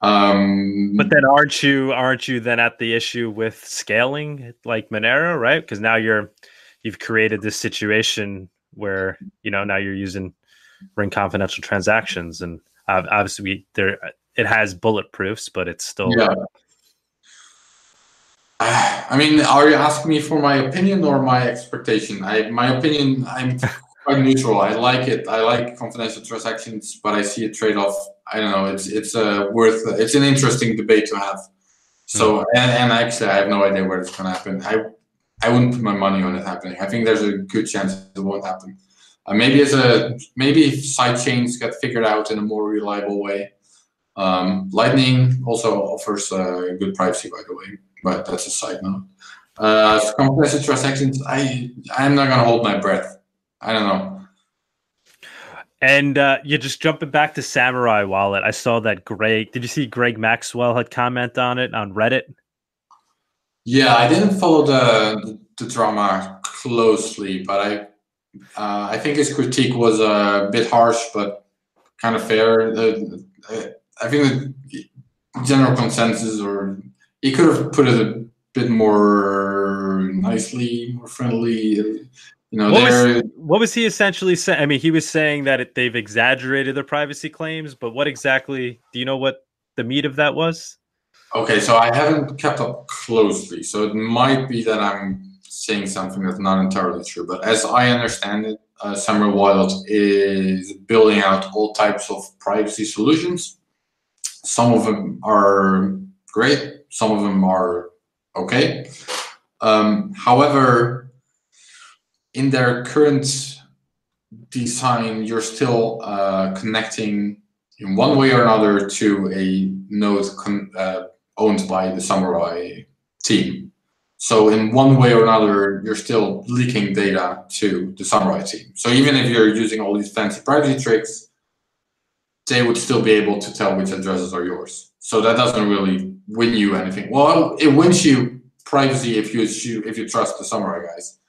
Um, but then, aren't you aren't you then at the issue with scaling like Monero, right? Because now you're you've created this situation where you know now you're using ring confidential transactions, and obviously there it has bulletproofs, but it's still yeah. I mean, are you asking me for my opinion or my expectation? I, my opinion, I'm quite neutral. I like it. I like confidential transactions, but I see a trade-off. I don't know. It's it's a worth. It's an interesting debate to have. So, mm. and, and actually, I have no idea where it's going to happen. I I wouldn't put my money on it happening. I think there's a good chance it won't happen. Uh, maybe as a maybe if side chains get figured out in a more reliable way. Um, Lightning also offers uh, good privacy, by the way, but that's a side note. Uh, compressed transactions, I I'm not gonna hold my breath. I don't know. And uh, you're just jumping back to Samurai Wallet. I saw that Greg. Did you see Greg Maxwell had comment on it on Reddit? Yeah, I didn't follow the the drama closely, but I uh, I think his critique was a bit harsh, but kind of fair. Uh, I think the general consensus, or he could have put it a bit more nicely, more friendly. You know, what was, what was he essentially saying? I mean, he was saying that it, they've exaggerated their privacy claims, but what exactly? Do you know what the meat of that was? Okay, so I haven't kept up closely, so it might be that I'm saying something that's not entirely true. But as I understand it, uh, Samurai Wallet is building out all types of privacy solutions. Some of them are great, some of them are okay. Um, however, in their current design, you're still uh, connecting in one way or another to a node uh, owned by the Samurai team. So in one way or another, you're still leaking data to the Samurai team. So even if you're using all these fancy privacy tricks, they would still be able to tell which addresses are yours. So that doesn't really win you anything. Well, it wins you privacy if you if you trust the Samurai guys,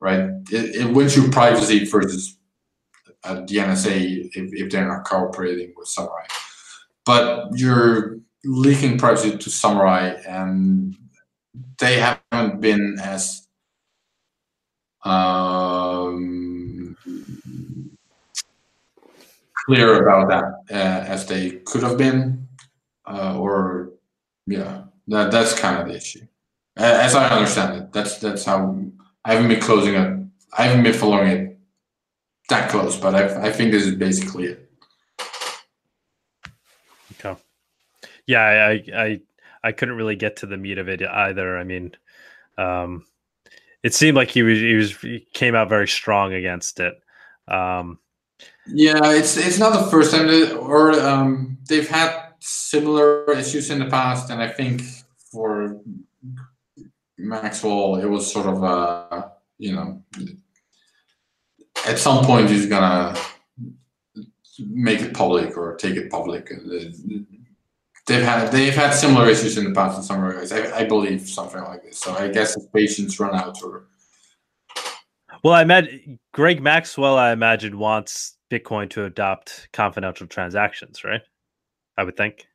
right? It, it wins you privacy versus uh, the NSA if, if they're not cooperating with Samurai. But you're leaking privacy to Samurai, and they haven't been as um, clear about that uh, as they could have been, uh, or yeah, that that's kind of the issue, as I understand it. That's that's how I haven't been closing it. I haven't been following it that close, but I I think this is basically it. Okay. Yeah, I, I I couldn't really get to the meat of it either. I mean, um, it seemed like he was he was he came out very strong against it. Um, yeah, it's it's not the first time that, or um, they've had similar issues in the past, and I think for Maxwell, it was sort of a you know, at some point he's gonna make it public or take it public they've had they've had similar issues in the past in some areas. I, I believe something like this. So I guess if patience run out or well, I met Greg Maxwell. I imagine wants Bitcoin to adopt confidential transactions, right? I would think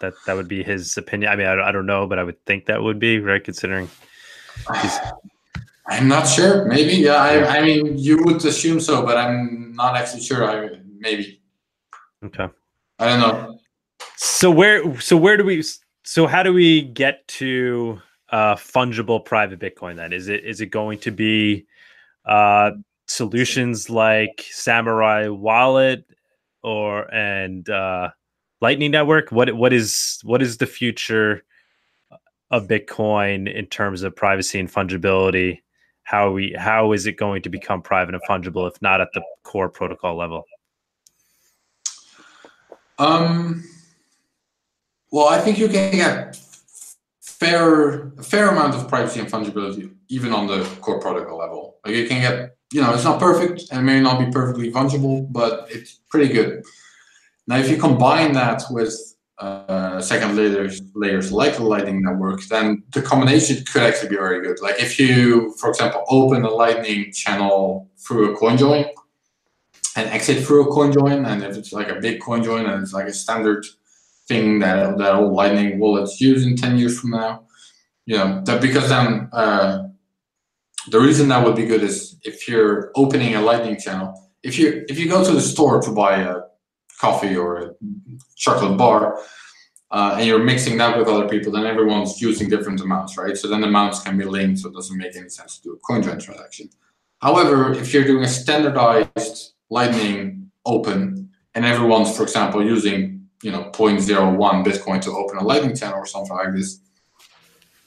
that that would be his opinion. I mean, I, I don't know, but I would think that would be right, considering. I'm not sure. Maybe, yeah. I, I mean, you would assume so, but I'm not actually sure. I maybe. Okay. I don't know. So where so where do we so how do we get to uh, fungible private Bitcoin then? Is it is it going to be uh, solutions like Samurai Wallet or and uh, Lightning Network? What what is what is the future of Bitcoin in terms of privacy and fungibility? How we how is it going to become private and fungible if not at the core protocol level? Um well, I think you can get fair a fair amount of privacy and fungibility even on the core protocol level. Like you can get, you know, it's not perfect and may not be perfectly fungible, but it's pretty good. Now, if you combine that with uh, second layers layers like the Lightning Network, then the combination could actually be very good. Like if you, for example, open a Lightning channel through a coin join and exit through a coin join, and if it's like a big coin join and it's like a standard thing that that all Lightning wallets use in ten years from now. You know that because then uh, the reason that would be good is if you're opening a Lightning channel, if you if you go to the store to buy a coffee or a chocolate bar, uh, and you're mixing that with other people, then everyone's using different amounts, right? So then the amounts can be linked, so it doesn't make any sense to do a coin transaction. However, if you're doing a standardized Lightning open, and everyone's, for example, using you know 0.01 Bitcoin to open a Lightning channel or something like this,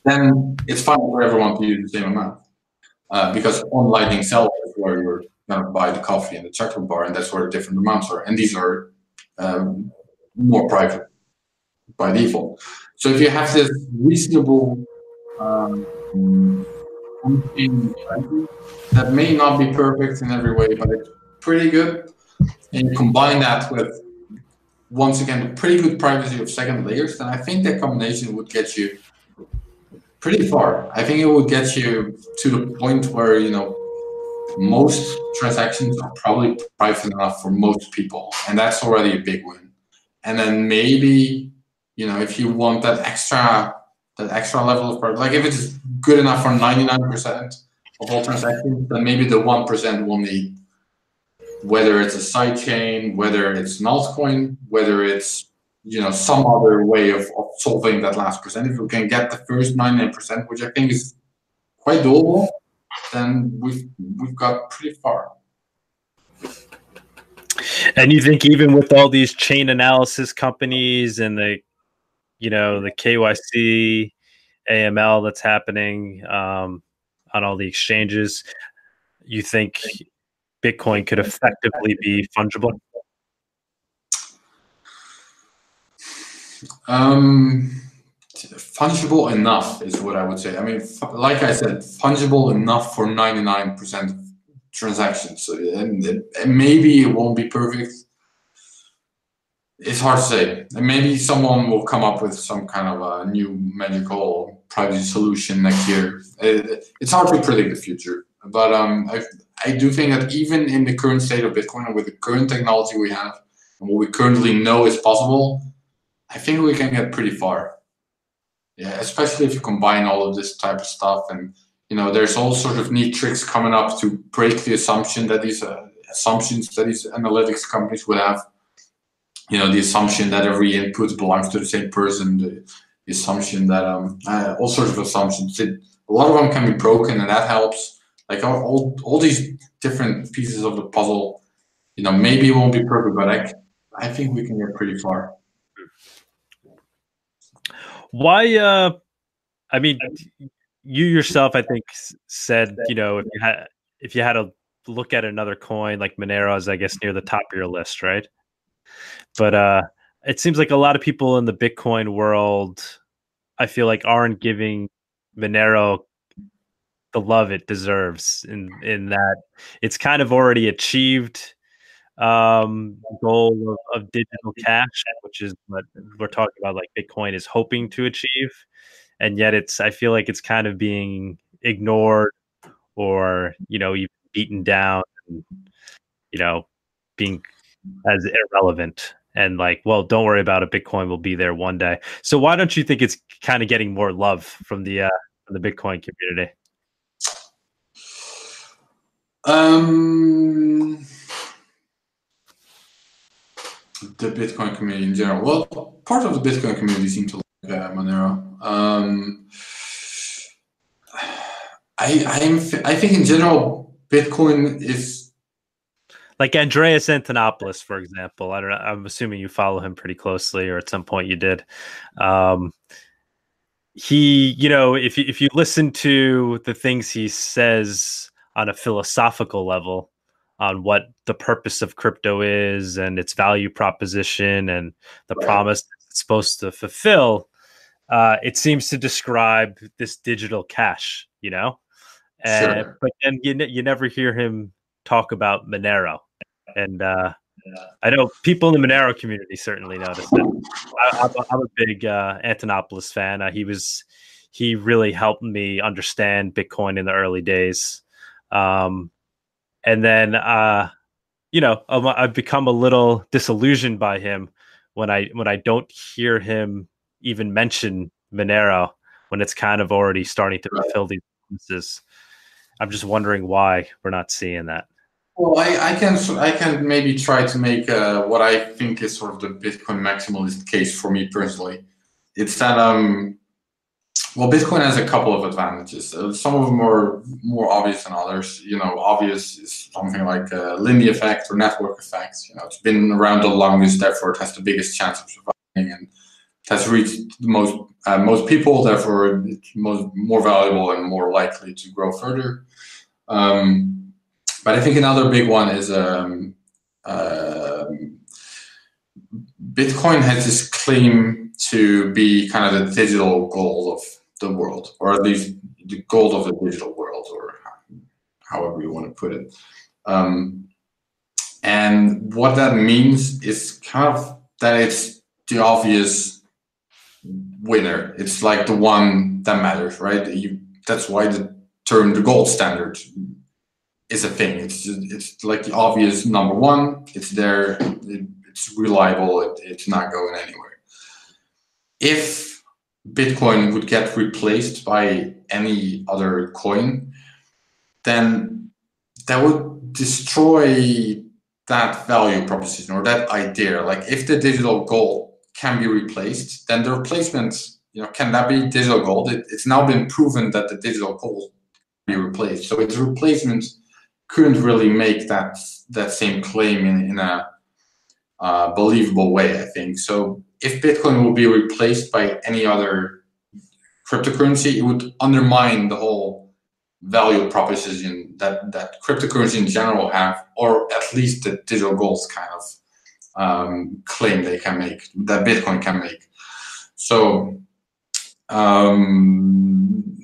then it's fine for everyone to use the same amount. Uh, because on Lightning itself is where you're going to buy the coffee and the chocolate bar, and that's where the different amounts are. And these are um, more private by default. So if you have this reasonable um, that may not be perfect in every way, but it's pretty good, and you combine that with once again pretty good privacy of second layers, then I think that combination would get you pretty far. I think it would get you to the point where you know most transactions are probably private enough for most people, and that's already a big win. And then maybe you know, if you want that extra that extra level of product, like if it's good enough for 99% of all transactions, then maybe the 1% will need whether it's a sidechain, whether it's an altcoin, whether it's you know some other way of, of solving that last percent. If we can get the first 99%, which I think is quite doable, then we've we've got pretty far. And you think even with all these chain analysis companies and the you know the KYC, AML that's happening um, on all the exchanges, you think Bitcoin could effectively be fungible? Um, fungible enough is what I would say. I mean, like I said, fungible enough for 99% of transactions. And, and maybe it won't be perfect it's hard to say. And maybe someone will come up with some kind of a new magical privacy solution next year. it's hard to predict the future, but um, I, I do think that even in the current state of Bitcoin and with the current technology we have and what we currently know is possible, I think we can get pretty far. Yeah, especially if you combine all of this type of stuff and you know there's all sort of neat tricks coming up to break the assumption that these uh, assumptions that these analytics companies would have. You know the assumption that every input belongs to the same person the, the assumption that um uh, all sorts of assumptions. It, a lot of them can be broken and that helps. Like all, all, all these different pieces of the puzzle you know maybe it won't be perfect but i i think we can get pretty far why uh i mean you yourself i think said you know if you had if you had to look at another coin like monero is i guess near the top of your list right? But uh, it seems like a lot of people in the Bitcoin world, I feel like, aren't giving Monero the love it deserves. In in that, it's kind of already achieved um goal of, of, digital cash which is what we're talking about like bitcoin is hoping to achieve and yet it's i feel like it's kind of being ignored or you know even beaten down and, you know being as irrelevant and like, well, don't worry about it. Bitcoin will be there one day. So why don't you think it's kind of getting more love from the uh, from the Bitcoin community? Um, the Bitcoin community in general. Well, part of the Bitcoin community seems to like uh, Monero. Um, I I'm I think in general Bitcoin is like Andreas Antonopoulos, for example. I don't know. I'm assuming you follow him pretty closely, or at some point you did. Um, he, you know, if if you listen to the things he says on a philosophical level on what the purpose of crypto is and its value proposition and the right. promise it's supposed to fulfill, uh, it seems to describe this digital cash, you know. And, sure. But then you you never hear him talk about Monero and uh, I know people in the Monero community certainly noticed it. I, am a big uh, Antonopoulos fan. Uh, he was he really helped me understand Bitcoin in the early days, um, and then uh, you know I've become a little disillusioned by him when I when I don't hear him even mention Monero when it's kind of already starting to fulfill these promises. I'm just wondering why we're not seeing that. Well, I, I can I can maybe try to make uh, what I think is sort of the Bitcoin maximalist case for me personally. It's that um, well, Bitcoin has a couple of advantages. Uh, some of them are more obvious than others. You know, obvious is something like uh, Lindy effect or network effects. You know, it's been around the longest, therefore it has the biggest chance of surviving, and it has reached the most uh, most people. Therefore, it's most more valuable and more likely to grow further. Um, but I think another big one is um, uh, Bitcoin has this claim to be kind of the digital gold of the world, or at least the gold of the digital world, or however you want to put it. Um, and what that means is kind of that it's the obvious winner. It's like the one that matters, right? You, that's why the term the gold standard is a thing. It's it's like the obvious number one. It's there. It, it's reliable. It, it's not going anywhere. If Bitcoin would get replaced by any other coin, then that would destroy that value proposition or that idea. Like if the digital gold can be replaced, then the replacement, you know, can that be digital gold? It, it's now been proven that the digital gold can be replaced. So its replacement couldn't really make that that same claim in, in a uh, believable way. I think so. If Bitcoin will be replaced by any other cryptocurrency, it would undermine the whole value proposition that that cryptocurrency in general have, or at least the digital gold's kind of um, claim they can make that Bitcoin can make. So. Um,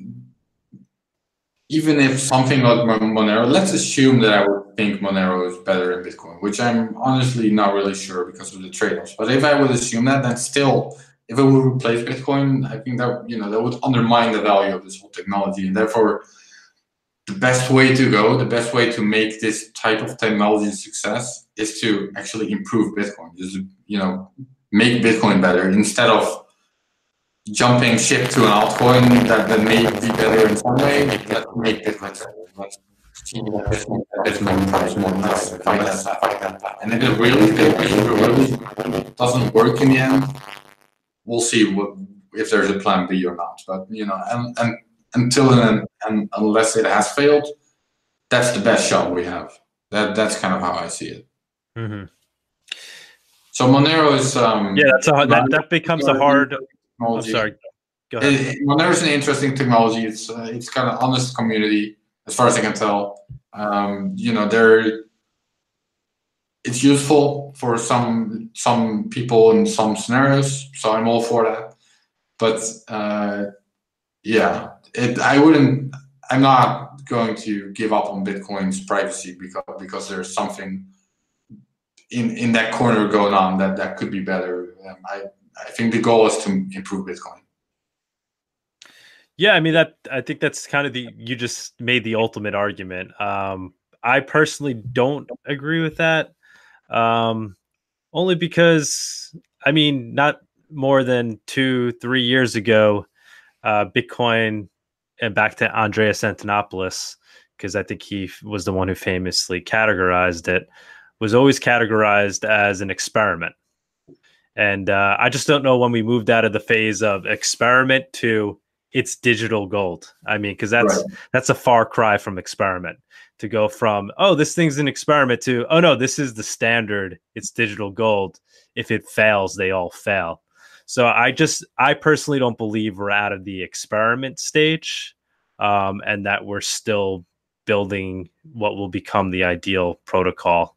even if something like Monero, let's assume that I would think Monero is better than Bitcoin, which I'm honestly not really sure because of the trade-offs. But if I would assume that, then still, if it would replace Bitcoin, I think that you know that would undermine the value of this whole technology, and therefore, the best way to go, the best way to make this type of technology success is to actually improve Bitcoin. Just you know, make Bitcoin better instead of jumping ship to an altcoin that, that may be better in some way, let's make let's Bitcoin becomes more nice, fight that, fight that. And if it really, if it really doesn't work in the end, we'll see what if there's a plan B or not. But you know, and, and until and, and unless it has failed, that's the best shot we have. That that's kind of how I see it. Mm-hmm. So Monero is um, yeah, that's a that, that becomes a hard technology. I'm sorry. Go ahead. It, an interesting technology. It's uh, it's kind of honest community as far as I can tell. Um, you know, there it's useful for some some people in some scenarios, so I'm all for that. But uh, yeah, it I wouldn't. I'm not going to give up on Bitcoin's privacy because because there's something in in that corner going on that that could be better. Um, I I think the goal is to improve Bitcoin. Yeah, I mean that. I think that's kind of the you just made the ultimate argument. Um, I personally don't agree with that, um, only because I mean, not more than two, three years ago, uh, Bitcoin and back to Andreas Antonopoulos, because I think he was the one who famously categorized it, was always categorized as an experiment. And uh, I just don't know when we moved out of the phase of experiment to it's digital gold. I mean, because that's right. that's a far cry from experiment to go from oh this thing's an experiment to oh no this is the standard. It's digital gold. If it fails, they all fail. So I just I personally don't believe we're out of the experiment stage, um, and that we're still building what will become the ideal protocol.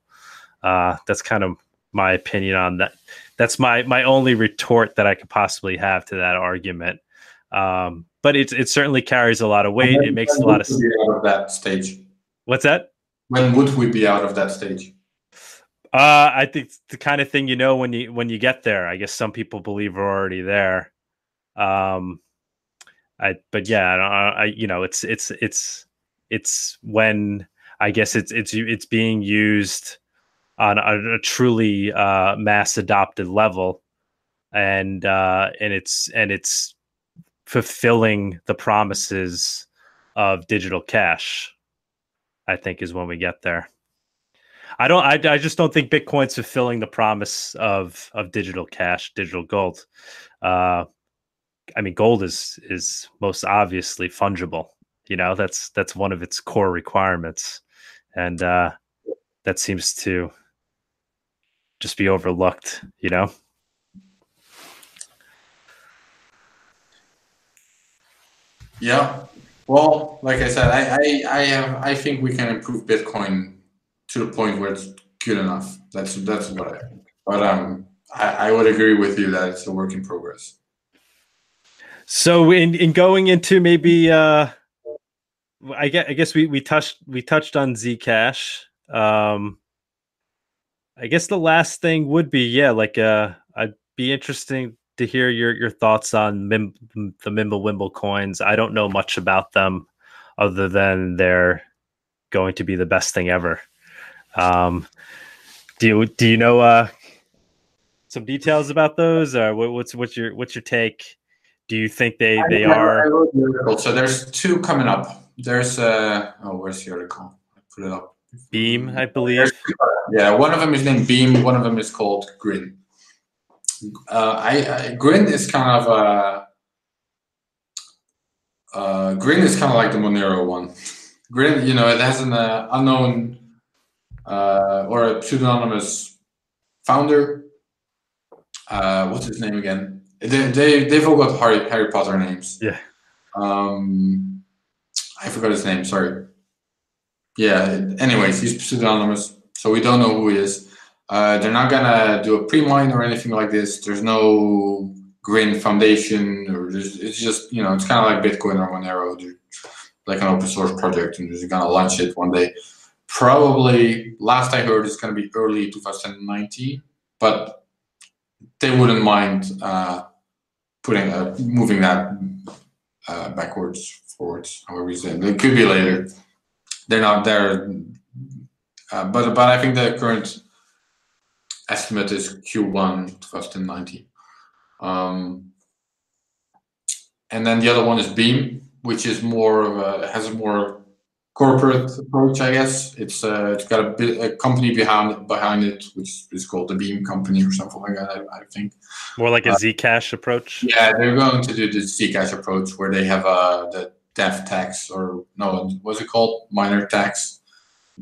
Uh, that's kind of my opinion on that that's my my only retort that I could possibly have to that argument. Um, but it it certainly carries a lot of weight. It makes a lot of, sense. out of that stage. What's that? When would we be out of that stage? Uh, I think the kind of thing you know when you when you get there. I guess some people believe we're already there. Um, I but yeah, I, I you know it's it's it's it's when I guess it's it's it's being used on a, a truly uh, mass adopted level, and uh, and it's and it's fulfilling the promises of digital cash. I think is when we get there. I don't. I, I just don't think Bitcoin's fulfilling the promise of of digital cash, digital gold. Uh, I mean, gold is is most obviously fungible. You know, that's that's one of its core requirements, and uh, that seems to just be overlooked. You know. Yeah. Well, like I said, I I I, have, I think we can improve Bitcoin to the point where it's good enough. That's that's what I think. But um, I, I would agree with you that it's a work in progress. So in in going into maybe uh, I guess I guess we we touched we touched on Zcash. Um, I guess the last thing would be yeah, like uh, I'd be interesting to hear your your thoughts on Mim, the Mimblewimble coins. I don't know much about them other than they're going to be the best thing ever. Um, do you do you know uh, some details about those? Or what, what's what's your what's your take? Do you think they they I, are? I so there's two coming up. There's uh oh where's the article? I put it up. Beam, I believe. Yeah, one of them is named Beam. One of them is called Grin. Uh, I, I Grin is kind of a uh, Grin is kind of like the Monero one. Grin, you know, it has an uh, unknown uh, or a pseudonymous founder. Uh, what's his name again? They, they they've all got Harry Harry Potter names. Yeah. Um, I forgot his name. Sorry. Yeah. Anyways, he's pseudonymous, so we don't know who he is. Uh, they're not gonna do a pre-mine or anything like this. There's no Grin Foundation, or it's just you know it's kind of like Bitcoin or Monero, like an open source project, and they're gonna launch it one day probably last I heard it's to be early 2019, but they wouldn't mind uh, putting uh, moving that uh, backwards, forwards, however you say. It could be later. They're not there, uh, but but I think the current estimate is Q1 2019. Um, and then the other one is Beam, which is more of a has a more corporate approach, I guess. It's uh, it's got a, a company behind behind it, which is called the Beam Company or something like that. I, I think more like a uh, Zcash approach. Yeah, they're going to do the Zcash approach where they have uh, the dev tax or no, what's it called? Miner tax.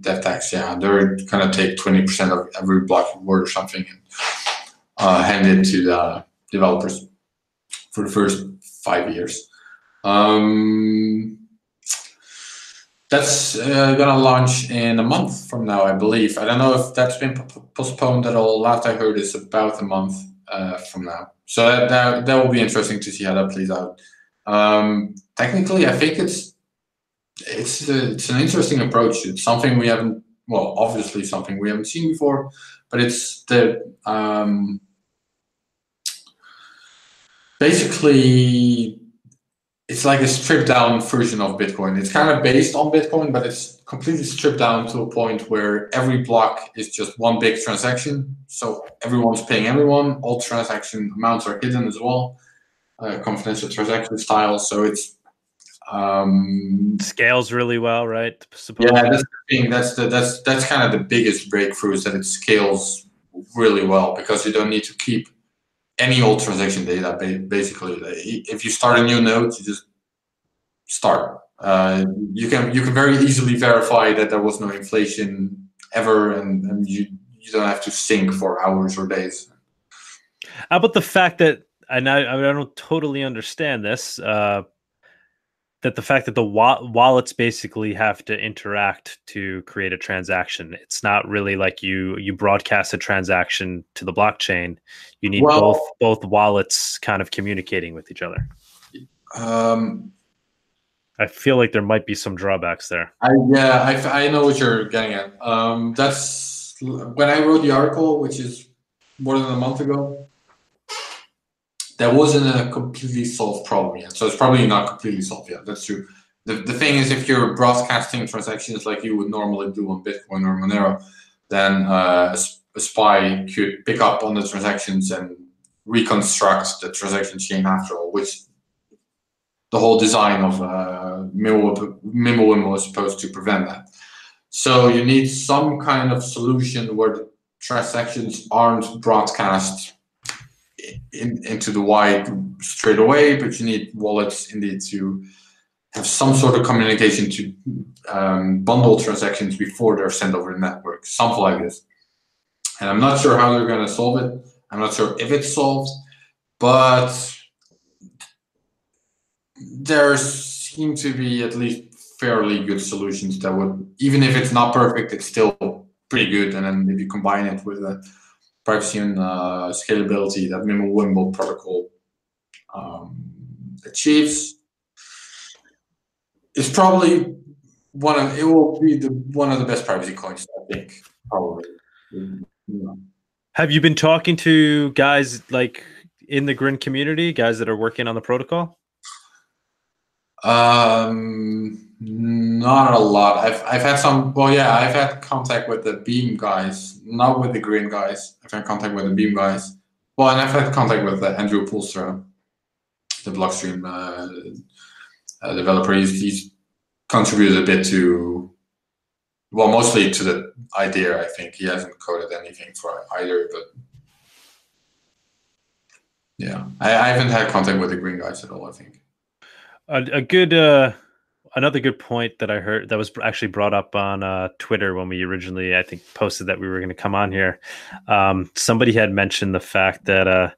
Dev tax, yeah. They're gonna take twenty percent of every block word or something and uh, hand it to the developers for the first five years. Um, that's uh, gonna launch in a month from now, I believe. I don't know if that's been postponed at all. Last I heard is about a month uh, from now. So that, that, that will be interesting to see how that plays out. Um, technically, I think it's it's a, it's an interesting approach. It's something we haven't well, obviously something we haven't seen before, but it's the um, basically it's like a stripped down version of Bitcoin. It's kind of based on Bitcoin, but it's completely stripped down to a point where every block is just one big transaction. So everyone's paying everyone. All transaction amounts are hidden as well, uh, confidential transaction style. So it's um, scales really well, right? Yeah, that's the thing. That's the that's that's kind of the biggest breakthrough is that it scales really well because you don't need to keep any old transaction data basically if you start a new node you just start uh, you can you can very easily verify that there was no inflation ever and, and you you don't have to sync for hours or days how about the fact that and I, I don't totally understand this uh, that the fact that the wa- wallets basically have to interact to create a transaction. It's not really like you you broadcast a transaction to the blockchain. You need well, both both wallets kind of communicating with each other. Um, i feel like there might be some drawbacks there. I, yeah I, I know what you're getting at. Um, that's when i wrote the article which is more than a month ago there wasn't a completely solved problem yet. So it's probably not completely solved yet. That's true. The, the thing is, if you're broadcasting transactions like you would normally do on Bitcoin or Monero, then uh, a, spy could pick up on the transactions and reconstruct the transaction chain after all, which the whole design of uh, Mimblewimble was supposed to prevent that. So you need some kind of solution where the transactions aren't broadcast in, into the wide straight away, but you need wallets indeed to have some sort of communication to um, bundle transactions before they're sent over the network, something like this. And I'm not sure how they're going to solve it. I'm not sure if it's solved, but there seem to be at least fairly good solutions that would, even if it's not perfect, it's still pretty good. And then if you combine it with the privacy and uh, scalability that Mimblewimble protocol um, achieves, it's probably one of it will be the one of the best privacy coins. I think probably. Yeah. Have you been talking to guys like in the Grin community, guys that are working on the protocol? Um, not a lot. I've I've had some. Well, yeah, I've had contact with the Beam guys, not with the Grin guys. I've had contact with the Beam guys. Well, and I've had contact with uh, Andrew Poelstra, the Blockstream uh, uh, developer. He's, he's contributed a bit to, well, mostly to the idea. I think he hasn't coded anything for either, but yeah, I, I haven't had contact with the Grin guys at all. I think a, a good uh another good point that I heard that was actually brought up on uh, Twitter when we originally, I think, posted that we were going to come on here. Um, somebody had mentioned the fact that, uh,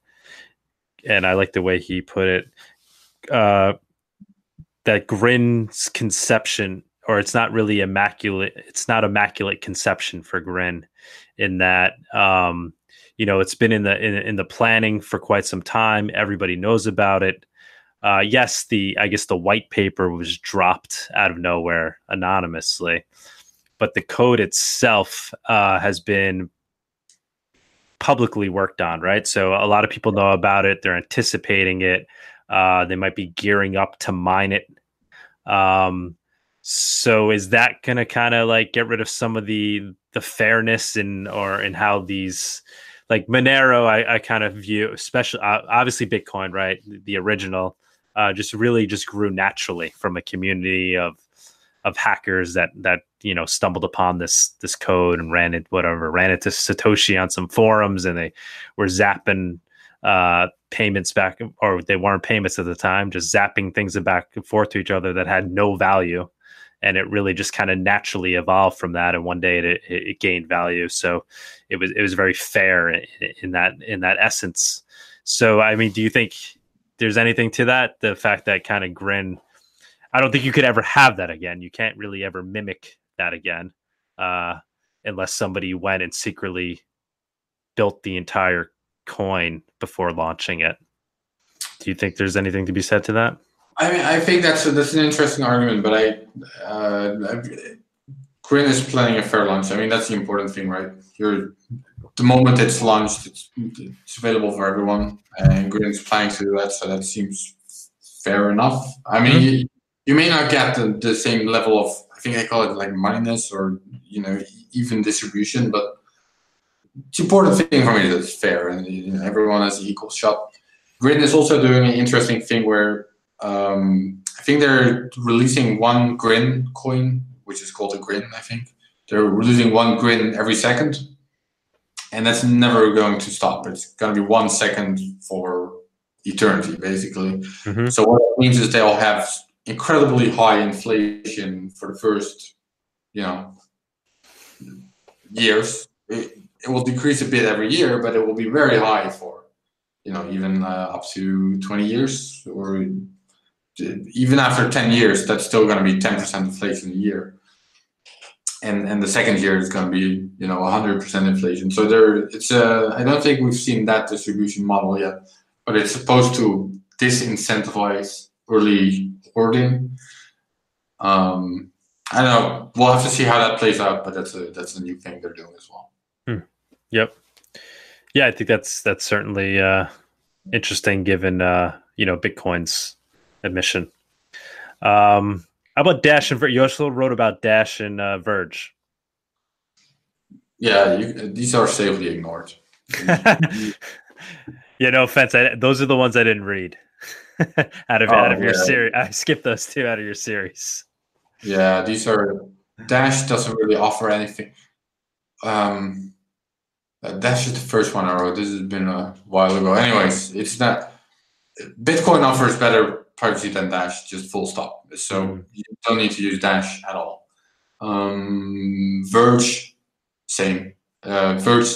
and I like the way he put it, uh, that Grin's conception, or it's not really immaculate. It's not immaculate conception for Grin, in that. Um, you know, it's been in the in, in the planning for quite some time. Everybody knows about it uh, yes, the I guess the white paper was dropped out of nowhere anonymously, but the code itself uh, has been publicly worked on, right? So a lot of people know about it. They're anticipating it. Uh, they might be gearing up to mine it. Um, so is that going to kind of like get rid of some of the the fairness in or in how these like Monero, I, I kind of view, especially uh, obviously Bitcoin, right? The original uh, just really just grew naturally from a community of of hackers that that you know stumbled upon this this code and ran it whatever ran it to Satoshi on some forums and they were zapping uh, payments back or they weren't payments at the time just zapping things back and forth to each other that had no value. And it really just kind of naturally evolved from that and one day it, it, gained value. So it was it was very fair in, in that in that essence. So i mean do you think there's anything to that. The fact that kind of grin, I don't think you could ever have that again. You can't really ever mimic that again, uh, unless somebody went and secretly built the entire coin before launching it. Do you think there's anything to be said to that? I mean, I think that's a, that's an interesting argument, but I, uh, Grin is planning a fair launch. I mean, that's the important thing, right? You're the moment it's launched, it's, it's available for everyone, and Grin's planning to do that, so that seems fair enough. I mean, mm-hmm. you, you, may not get the, the same level of, I think I call it like moneyness or you know even distribution, but the important thing for me is it's fair and you know, everyone has an equal shot. Grin is also doing an interesting thing where um, I think they're releasing one Grin coin, which is called a Grin. I think they're releasing one Grin every second and that's never going to stop. It's going to be one second for eternity, basically. Mm-hmm. So what it means is they'll have incredibly high inflation for the first, you know, years. It, it will decrease a bit every year, but it will be very high for, you know, even uh, up to 20 years or even after 10 years, that's still going to be 10% inflation a year and and the second year is going to be you know 100% inflation. So there it's a i don't think we've seen that distribution model yet but it's supposed to disincentivize early hoarding. Um i don't know. We'll have to see how that plays out but that's a that's a new thing they're doing as well. Hmm. yep. Yeah i think that's that's certainly uh interesting given uh you know bitcoin's admission um how about Dash and Verge? You also wrote about Dash and uh, Verge. Yeah, you, these are safely ignored. yeah, no offense. I, those are the ones I didn't read out of oh, out of your series. I skipped those two out of your series. Yeah, these are Dash doesn't really offer anything. Um, uh, Dash is the first one I wrote. This has been a while ago. Anyways, it's not. Bitcoin offers better privacy than Dash, just full stop. So mm. you don't need to use Dash at all. Um, Verge, same. Uh, Verge,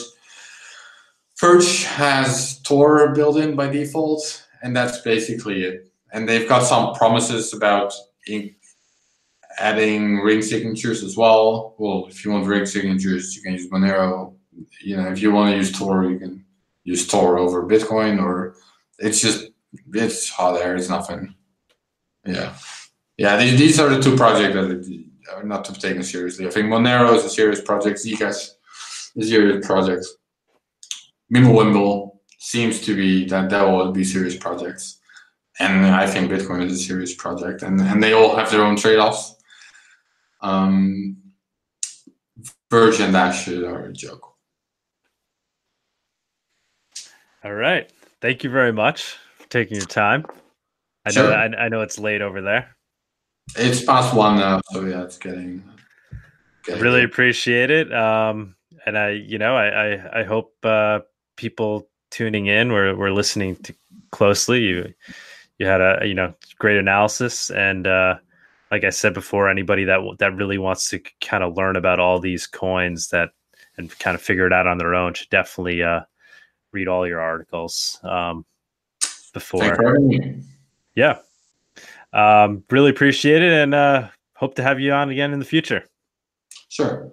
Verge has Tor built in by default, and that's basically it. And they've got some promises about adding ring signatures as well. Well, if you want ring signatures, you can use Monero. You know, if you want to use Tor, you can use Tor over Bitcoin, or it's just it's hot air. It's nothing. Yeah, yeah. These, these are the two projects that are not to be taken seriously. I think Monero is a serious project. Zcash is a serious project. Mimblewimble seems to be that that will be serious projects, and I think Bitcoin is a serious project, and and they all have their own trade offs. Um, Verge and Dash are a joke. All right. Thank you very much taking your time. I sure. know I, I, know it's late over there. It's past one now, so yeah, it's getting. getting really appreciate it. Um, and I, you know, I I, I hope uh, people tuning in were were listening to closely. You you had a you know great analysis and. Uh, like I said before, anybody that that really wants to kind of learn about all these coins that and kind of figure it out on their own should definitely uh, read all your articles um, before. Yeah, um, really appreciate it, and uh, hope to have you on again in the future. Sure.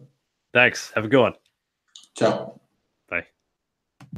Thanks. Have a good one. Ciao.